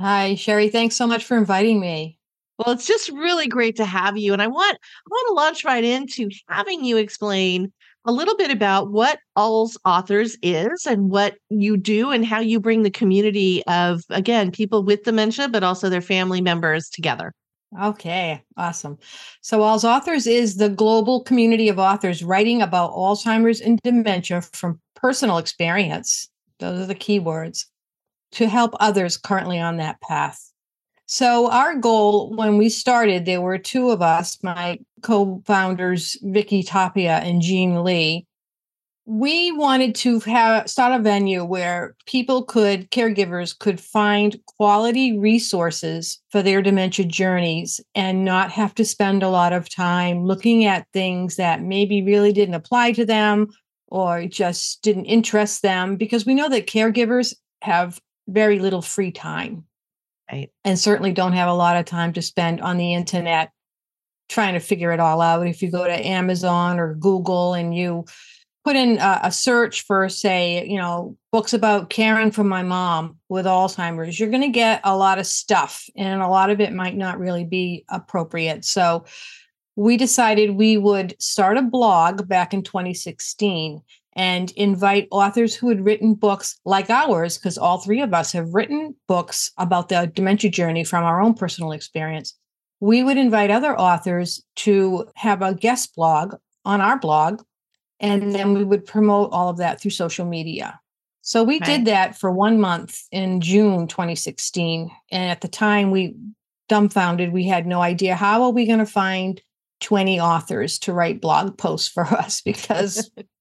Hi, Sherri. Thanks so much for inviting me. Well, it's just really great to have you. And I want I want to launch right into having you explain a little bit about what AlzAuthors is and what you do and how you bring the community of, again, people with dementia, but also their family members together. Okay, awesome. So, AlzAuthors is the global community of authors writing about Alzheimer's and dementia from personal experience. Those are the key words to help others currently on that path. So our goal when we started, there were two of us, my co-founders, Vicki Tapia and Jean Lee. We wanted to have start a venue where people could, caregivers could find quality resources for their dementia journeys and not have to spend a lot of time looking at things that maybe really didn't apply to them or just didn't interest them because we know that caregivers have very little free time Right. And certainly don't have a lot of time to spend on the internet trying to figure it all out. If you go to Amazon or Google and you put in a, a search for, say, you know, books about caring for my mom with Alzheimer's, you're going to get a lot of stuff, and a lot of it might not really be appropriate. So, we decided we would start a blog back in 2016 and invite authors who had written books like ours, because all three of us have written books about the dementia journey from our own personal experience. We would invite other authors to have a guest blog on our blog, and then we would promote all of that through social media. So we right. did that for one month in June 2016. And at the time, we dumbfounded. We had no idea how are we going to find 20 authors to write blog posts for us because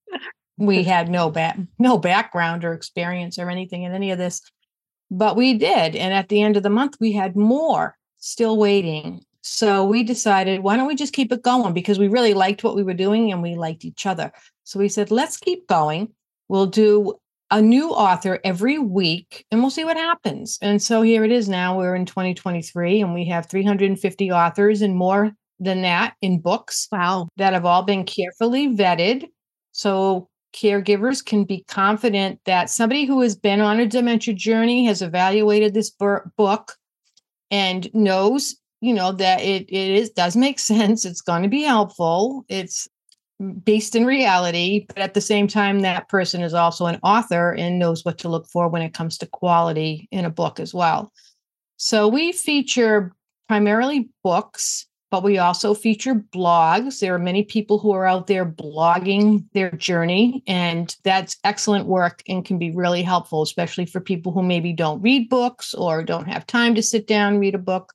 we had no back no background or experience or anything in any of this but we did and at the end of the month we had more still waiting. So we decided why don't we just keep it going? because we really liked what we were doing and we liked each other. So we said let's keep going. We'll do a new author every week and we'll see what happens. And so here it is now we're in 2023 and we have 350 authors and more than that in books wow. that have all been carefully vetted. So caregivers can be confident that somebody who has been on a dementia journey has evaluated this book and knows you know that it, it is does make sense it's going to be helpful it's based in reality but at the same time that person is also an author and knows what to look for when it comes to quality in a book as well. So we feature primarily books but we also feature blogs. There are many people who are out there blogging their journey, and that's excellent work and can be really helpful, especially for people who maybe don't read books or don't have time to sit down read a book.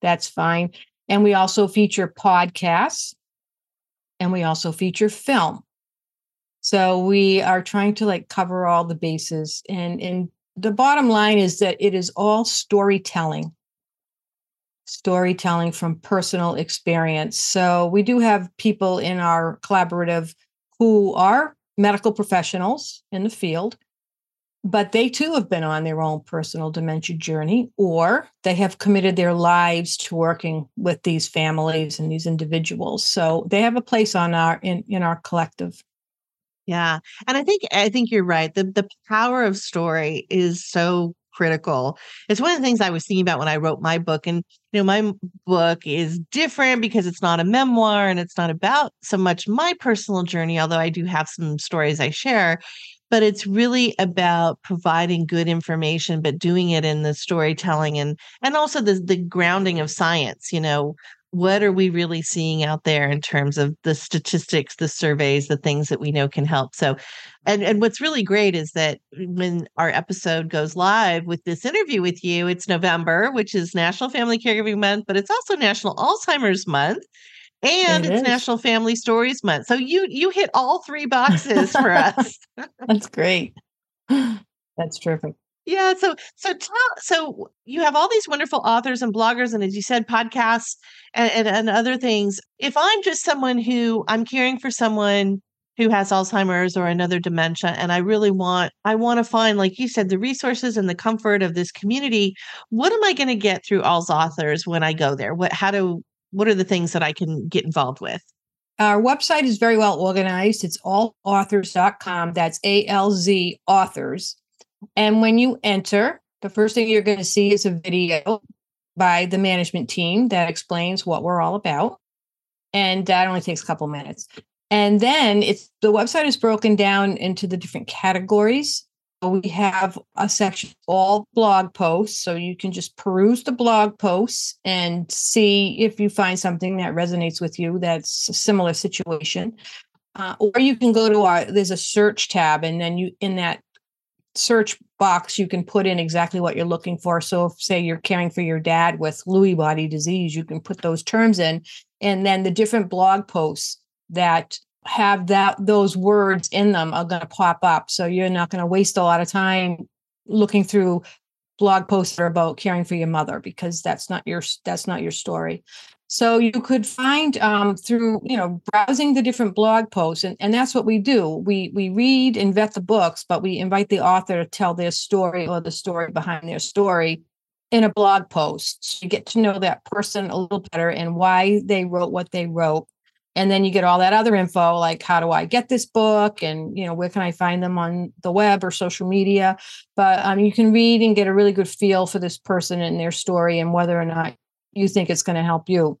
That's fine. And we also feature podcasts and we also feature film. So we are trying to like cover all the bases and and the bottom line is that it is all storytelling storytelling from personal experience. So we do have people in our collaborative who are medical professionals in the field, but they too have been on their own personal dementia journey, or they have committed their lives to working with these families and these individuals. So they have a place on our in, in our collective. Yeah. And I think I think you're right. The the power of story is so critical. It's one of the things I was thinking about when I wrote my book. And, you know, my book is different because it's not a memoir and it's not about so much my personal journey, although I do have some stories I share. But it's really about providing good information, but doing it in the storytelling and and also the the grounding of science. You know, what are we really seeing out there in terms of the statistics the surveys the things that we know can help so and and what's really great is that when our episode goes live with this interview with you it's november which is national family caregiving month but it's also national alzheimer's month and it it's is. national family stories month so you you hit all three boxes for us that's great That's terrific. Yeah. So, so tell, so you have all these wonderful authors and bloggers, and as you said, podcasts and, and, and other things. If I'm just someone who I'm caring for someone who has Alzheimer's or another dementia, and I really want, I want to find, like you said, the resources and the comfort of this community. What am I going to get through AlzAuthors when I go there? What, how do, what are the things that I can get involved with? Our website is very well organized. It's alzauthors.com. That's A L Z authors. And when you enter, the first thing you're going to see is a video by the management team that explains what we're all about. And that only takes a couple minutes. And then it's the website is broken down into the different categories. We have a section all blog posts, so you can just peruse the blog posts and see if you find something that resonates with you that's a similar situation. Uh, or you can go to our there's a search tab, and then you in that search box you can put in exactly what you're looking for. So if say you're caring for your dad with Lewy body disease, you can put those terms in, and then the different blog posts that have that those words in them are going to pop up. So you're not going to waste a lot of time looking through blog posts that are about caring for your mother because that's not your that's not your story so you could find um, through you know browsing the different blog posts and, and that's what we do. We we read and vet the books but we invite the author to tell their story or the story behind their story in a blog post. So you get to know that person a little better and why they wrote what they wrote. And then you get all that other info like how do i get this book? And you know where can i find them on the web or social media? But um, you can read and get a really good feel for this person and their story and whether or not you think it's going to help you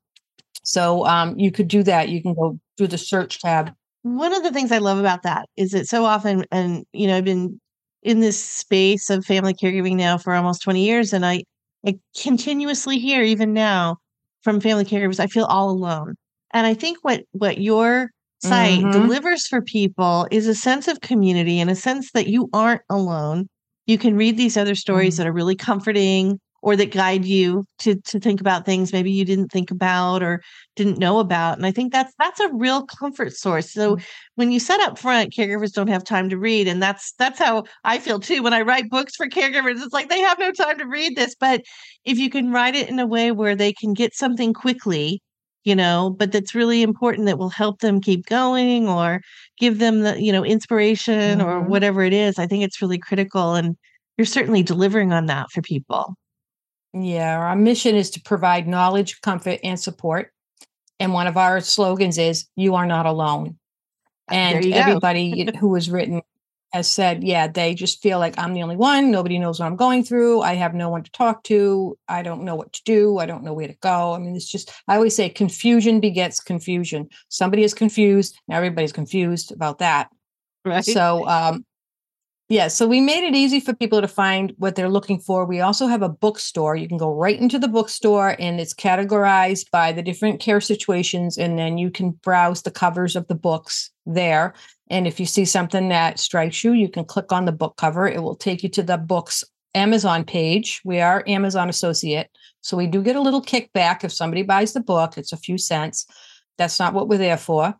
so um, you could do that you can go through the search tab one of the things i love about that is that so often and you know i've been in this space of family caregiving now for almost 20 years and i i continuously hear even now from family caregivers i feel all alone and I think what what your site mm-hmm. delivers for people is a sense of community and a sense that you aren't alone. You can read these other stories mm-hmm. that are really comforting or that guide you to to think about things maybe you didn't think about or didn't know about and i think that's that's a real comfort source so mm-hmm. when you set up front caregivers don't have time to read and that's that's how i feel too when i write books for caregivers it's like they have no time to read this but if you can write it in a way where they can get something quickly you know but that's really important that will help them keep going or give them the you know inspiration mm-hmm. or whatever it is i think it's really critical and you're certainly delivering on that for people yeah our mission is to provide knowledge comfort and support and one of our slogans is you are not alone and everybody who has written has said, yeah, they just feel like I'm the only one. Nobody knows what I'm going through. I have no one to talk to. I don't know what to do. I don't know where to go. I mean, it's just, I always say confusion begets confusion. Somebody is confused. Now everybody's confused about that. Right. So, um, yeah, so we made it easy for people to find what they're looking for. We also have a bookstore. You can go right into the bookstore and it's categorized by the different care situations. And then you can browse the covers of the books there. And if you see something that strikes you, you can click on the book cover. It will take you to the book's Amazon page. We are Amazon Associate. So we do get a little kickback if somebody buys the book, it's a few cents. That's not what we're there for.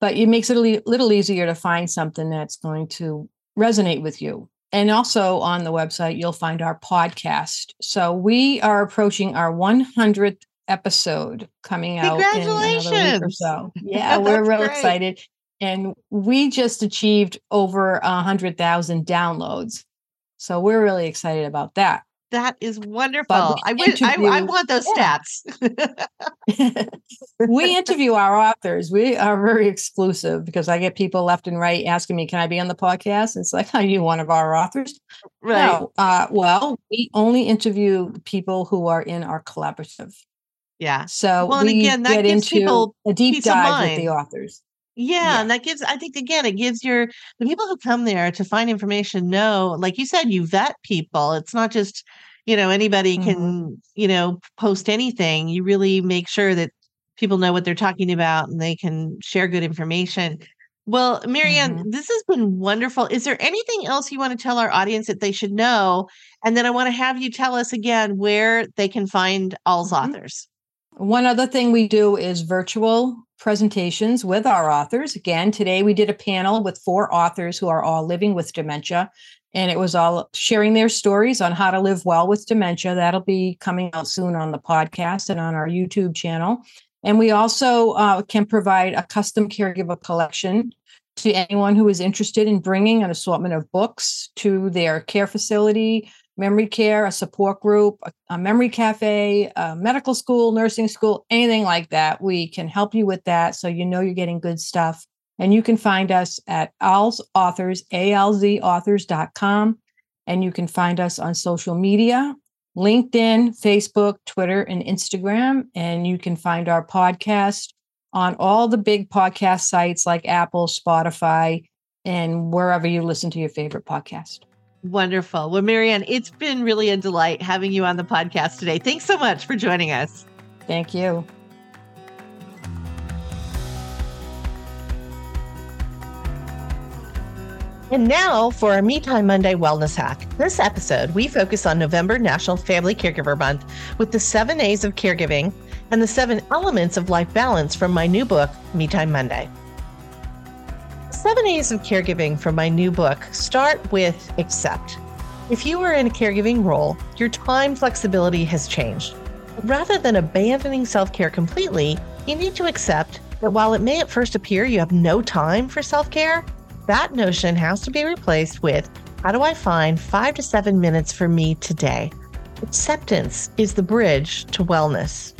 But it makes it a little easier to find something that's going to resonate with you. And also on the website, you'll find our podcast. So we are approaching our 100th episode coming out in another week or so. Yeah, we're real great. excited. And we just achieved over a 100,000 downloads. So we're really excited about that. That is wonderful. I, wish, I, I, want those yeah. stats. we interview our authors. We are very exclusive because I get people left and right asking me, "Can I be on the podcast?" It's like, "Are you one of our authors?" Right. No. Uh, well, we only interview people who are in our collaborative. Yeah. So well, we again, that get gives into people a deep dive with the authors. Yeah, yeah, and that gives I think again it gives your the people who come there to find information know, like you said, you vet people. It's not just, you know, anybody mm-hmm. can, you know, post anything. You really make sure that people know what they're talking about and they can share good information. Well, Marianne, mm-hmm. this has been wonderful. Is there anything else you want to tell our audience that they should know? And then I want to have you tell us again where they can find Alz mm-hmm. authors. One other thing we do is virtual presentations with our authors. Again, today we did a panel with four authors who are all living with dementia, and it was all sharing their stories on how to live well with dementia. That'll be coming out soon on the podcast and on our YouTube channel. And we also uh, can provide a custom caregiver collection to anyone who is interested in bringing an assortment of books to their care facility, memory care, a support group, a, a, memory cafe, a medical school, nursing school, anything like that. We can help you with that so you know you're getting good stuff. And you can find us at ALZ Authors, alzauthors.com. And you can find us on social media LinkedIn, Facebook, Twitter, and Instagram. And you can find our podcast on all the big podcast sites like Apple, Spotify, and wherever you listen to your favorite podcast. Wonderful. Well, Marianne, it's been really a delight having you on the podcast today. Thanks so much for joining us. Thank you. And now for our Me Time Monday Wellness Hack. This episode, we focus on November National Family Caregiver Month with the seven A's of caregiving and the seven elements of life balance from my new book, Me Time Monday. Seven A's of caregiving from my new book start with accept. If you are in a caregiving role, your time flexibility has changed. Rather than abandoning self care completely, you need to accept that while it may at first appear you have no time for self care, that notion has to be replaced with how do I find five to seven minutes for me today? Acceptance is the bridge to wellness.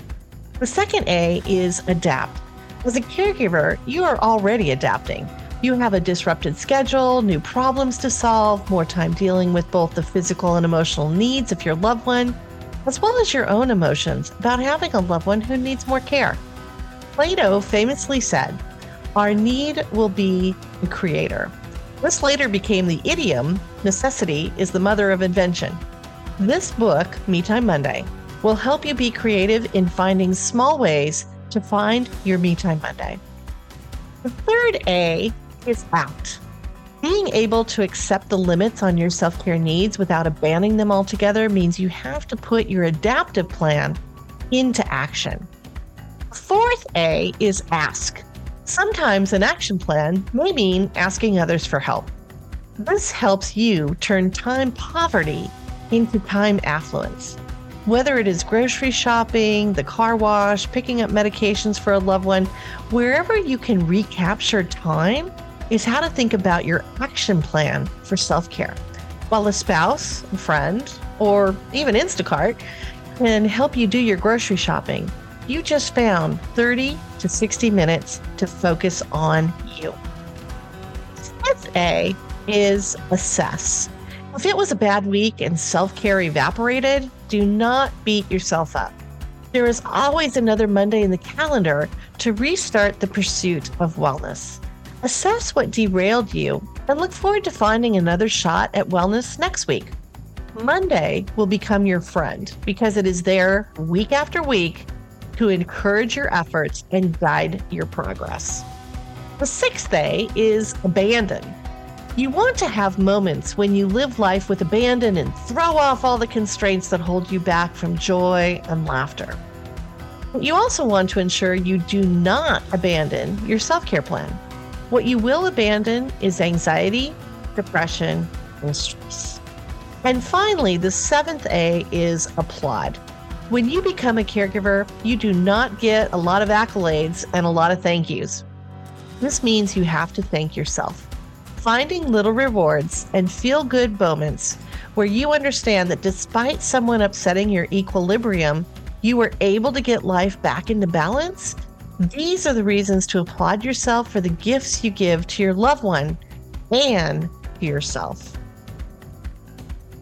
The second A is adapt. As a caregiver, you are already adapting. You have a disrupted schedule, new problems to solve, more time dealing with both the physical and emotional needs of your loved one, as well as your own emotions about having a loved one who needs more care. Plato famously said, Our need will be the creator. This later became the idiom necessity is the mother of invention. This book, Me Time Monday, will help you be creative in finding small ways to find your Me Time Monday. The third A is out. Being able to accept the limits on your self care needs without abandoning them altogether means you have to put your adaptive plan into action. Fourth A is ask. Sometimes an action plan may mean asking others for help. This helps you turn time poverty into time affluence. Whether it is grocery shopping, the car wash, picking up medications for a loved one, wherever you can recapture time is how to think about your action plan for self care. While a spouse, a friend, or even Instacart can help you do your grocery shopping, you just found 30 to 60 minutes to focus on you. Step A is assess. If it was a bad week and self care evaporated, do not beat yourself up. There is always another Monday in the calendar to restart the pursuit of wellness. Assess what derailed you and look forward to finding another shot at wellness next week. Monday will become your friend because it is there week after week to encourage your efforts and guide your progress. The sixth day is abandon. You want to have moments when you live life with abandon and throw off all the constraints that hold you back from joy and laughter. You also want to ensure you do not abandon your self care plan. What you will abandon is anxiety, depression, and stress. And finally, the seventh A is applaud. When you become a caregiver, you do not get a lot of accolades and a lot of thank yous. This means you have to thank yourself. Finding little rewards and feel good moments where you understand that despite someone upsetting your equilibrium, you were able to get life back into balance. These are the reasons to applaud yourself for the gifts you give to your loved one and to yourself.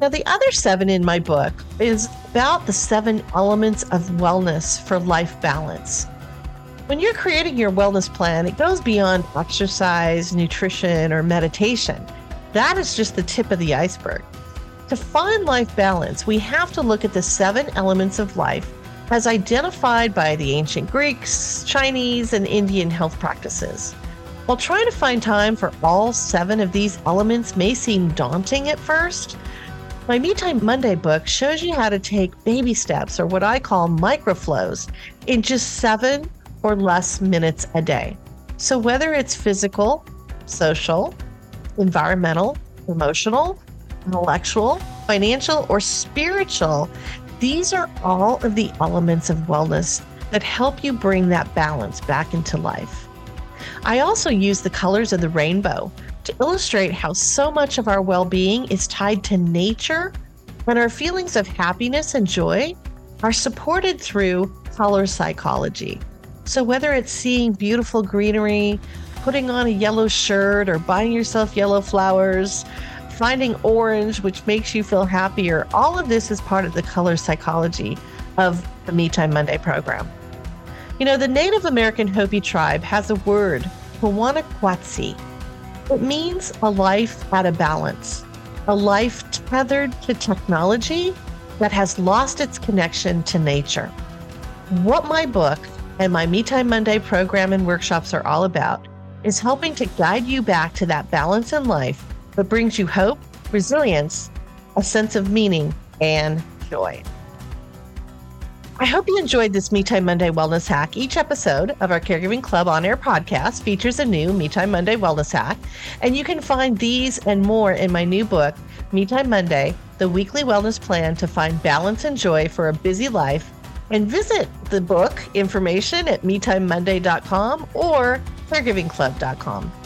Now, the other seven in my book is about the seven elements of wellness for life balance. When you're creating your wellness plan, it goes beyond exercise, nutrition, or meditation. That is just the tip of the iceberg. To find life balance, we have to look at the seven elements of life as identified by the ancient Greeks, Chinese, and Indian health practices. While trying to find time for all seven of these elements may seem daunting at first, My Me Time Monday book shows you how to take baby steps, or what I call microflows, in just seven or less minutes a day. So, whether it's physical, social, environmental, emotional, intellectual, financial, or spiritual, these are all of the elements of wellness that help you bring that balance back into life. I also use the colors of the rainbow to illustrate how so much of our well being is tied to nature and our feelings of happiness and joy are supported through color psychology. So, whether it's seeing beautiful greenery, putting on a yellow shirt, or buying yourself yellow flowers, finding orange, which makes you feel happier, all of this is part of the color psychology of the Me Time Monday program. You know, the Native American Hopi tribe has a word, Quatsi. It means a life out of balance, a life tethered to technology that has lost its connection to nature. What my book and my Me Time Monday program and workshops are all about is helping to guide you back to that balance in life that brings you hope, resilience, a sense of meaning, and joy. I hope you enjoyed this Me Time Monday Wellness Hack. Each episode of our Caregiving Club on air podcast features a new Me Time Monday Wellness Hack, and you can find these and more in my new book, Me Time Monday The Weekly Wellness Plan to Find Balance and Joy for a Busy Life. And visit the book information at MeTimeMonday.com or CaregivingClub.com.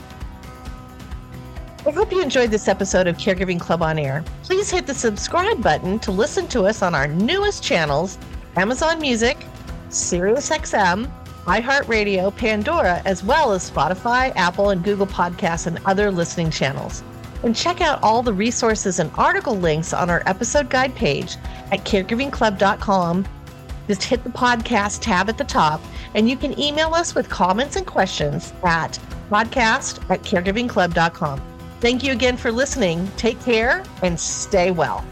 I hope you enjoyed this episode of Caregiving Club on Air. Please hit the subscribe button to listen to us on our newest channels Amazon Music, SiriusXM, iHeartRadio, Pandora, as well as Spotify, Apple, and Google Podcasts and other listening channels. And check out all the resources and article links on our episode guide page at caregivingclub.com. Just hit the podcast tab at the top, and you can email us with comments and questions at podcast at caregivingclub.com. Thank you again for listening. Take care and stay well.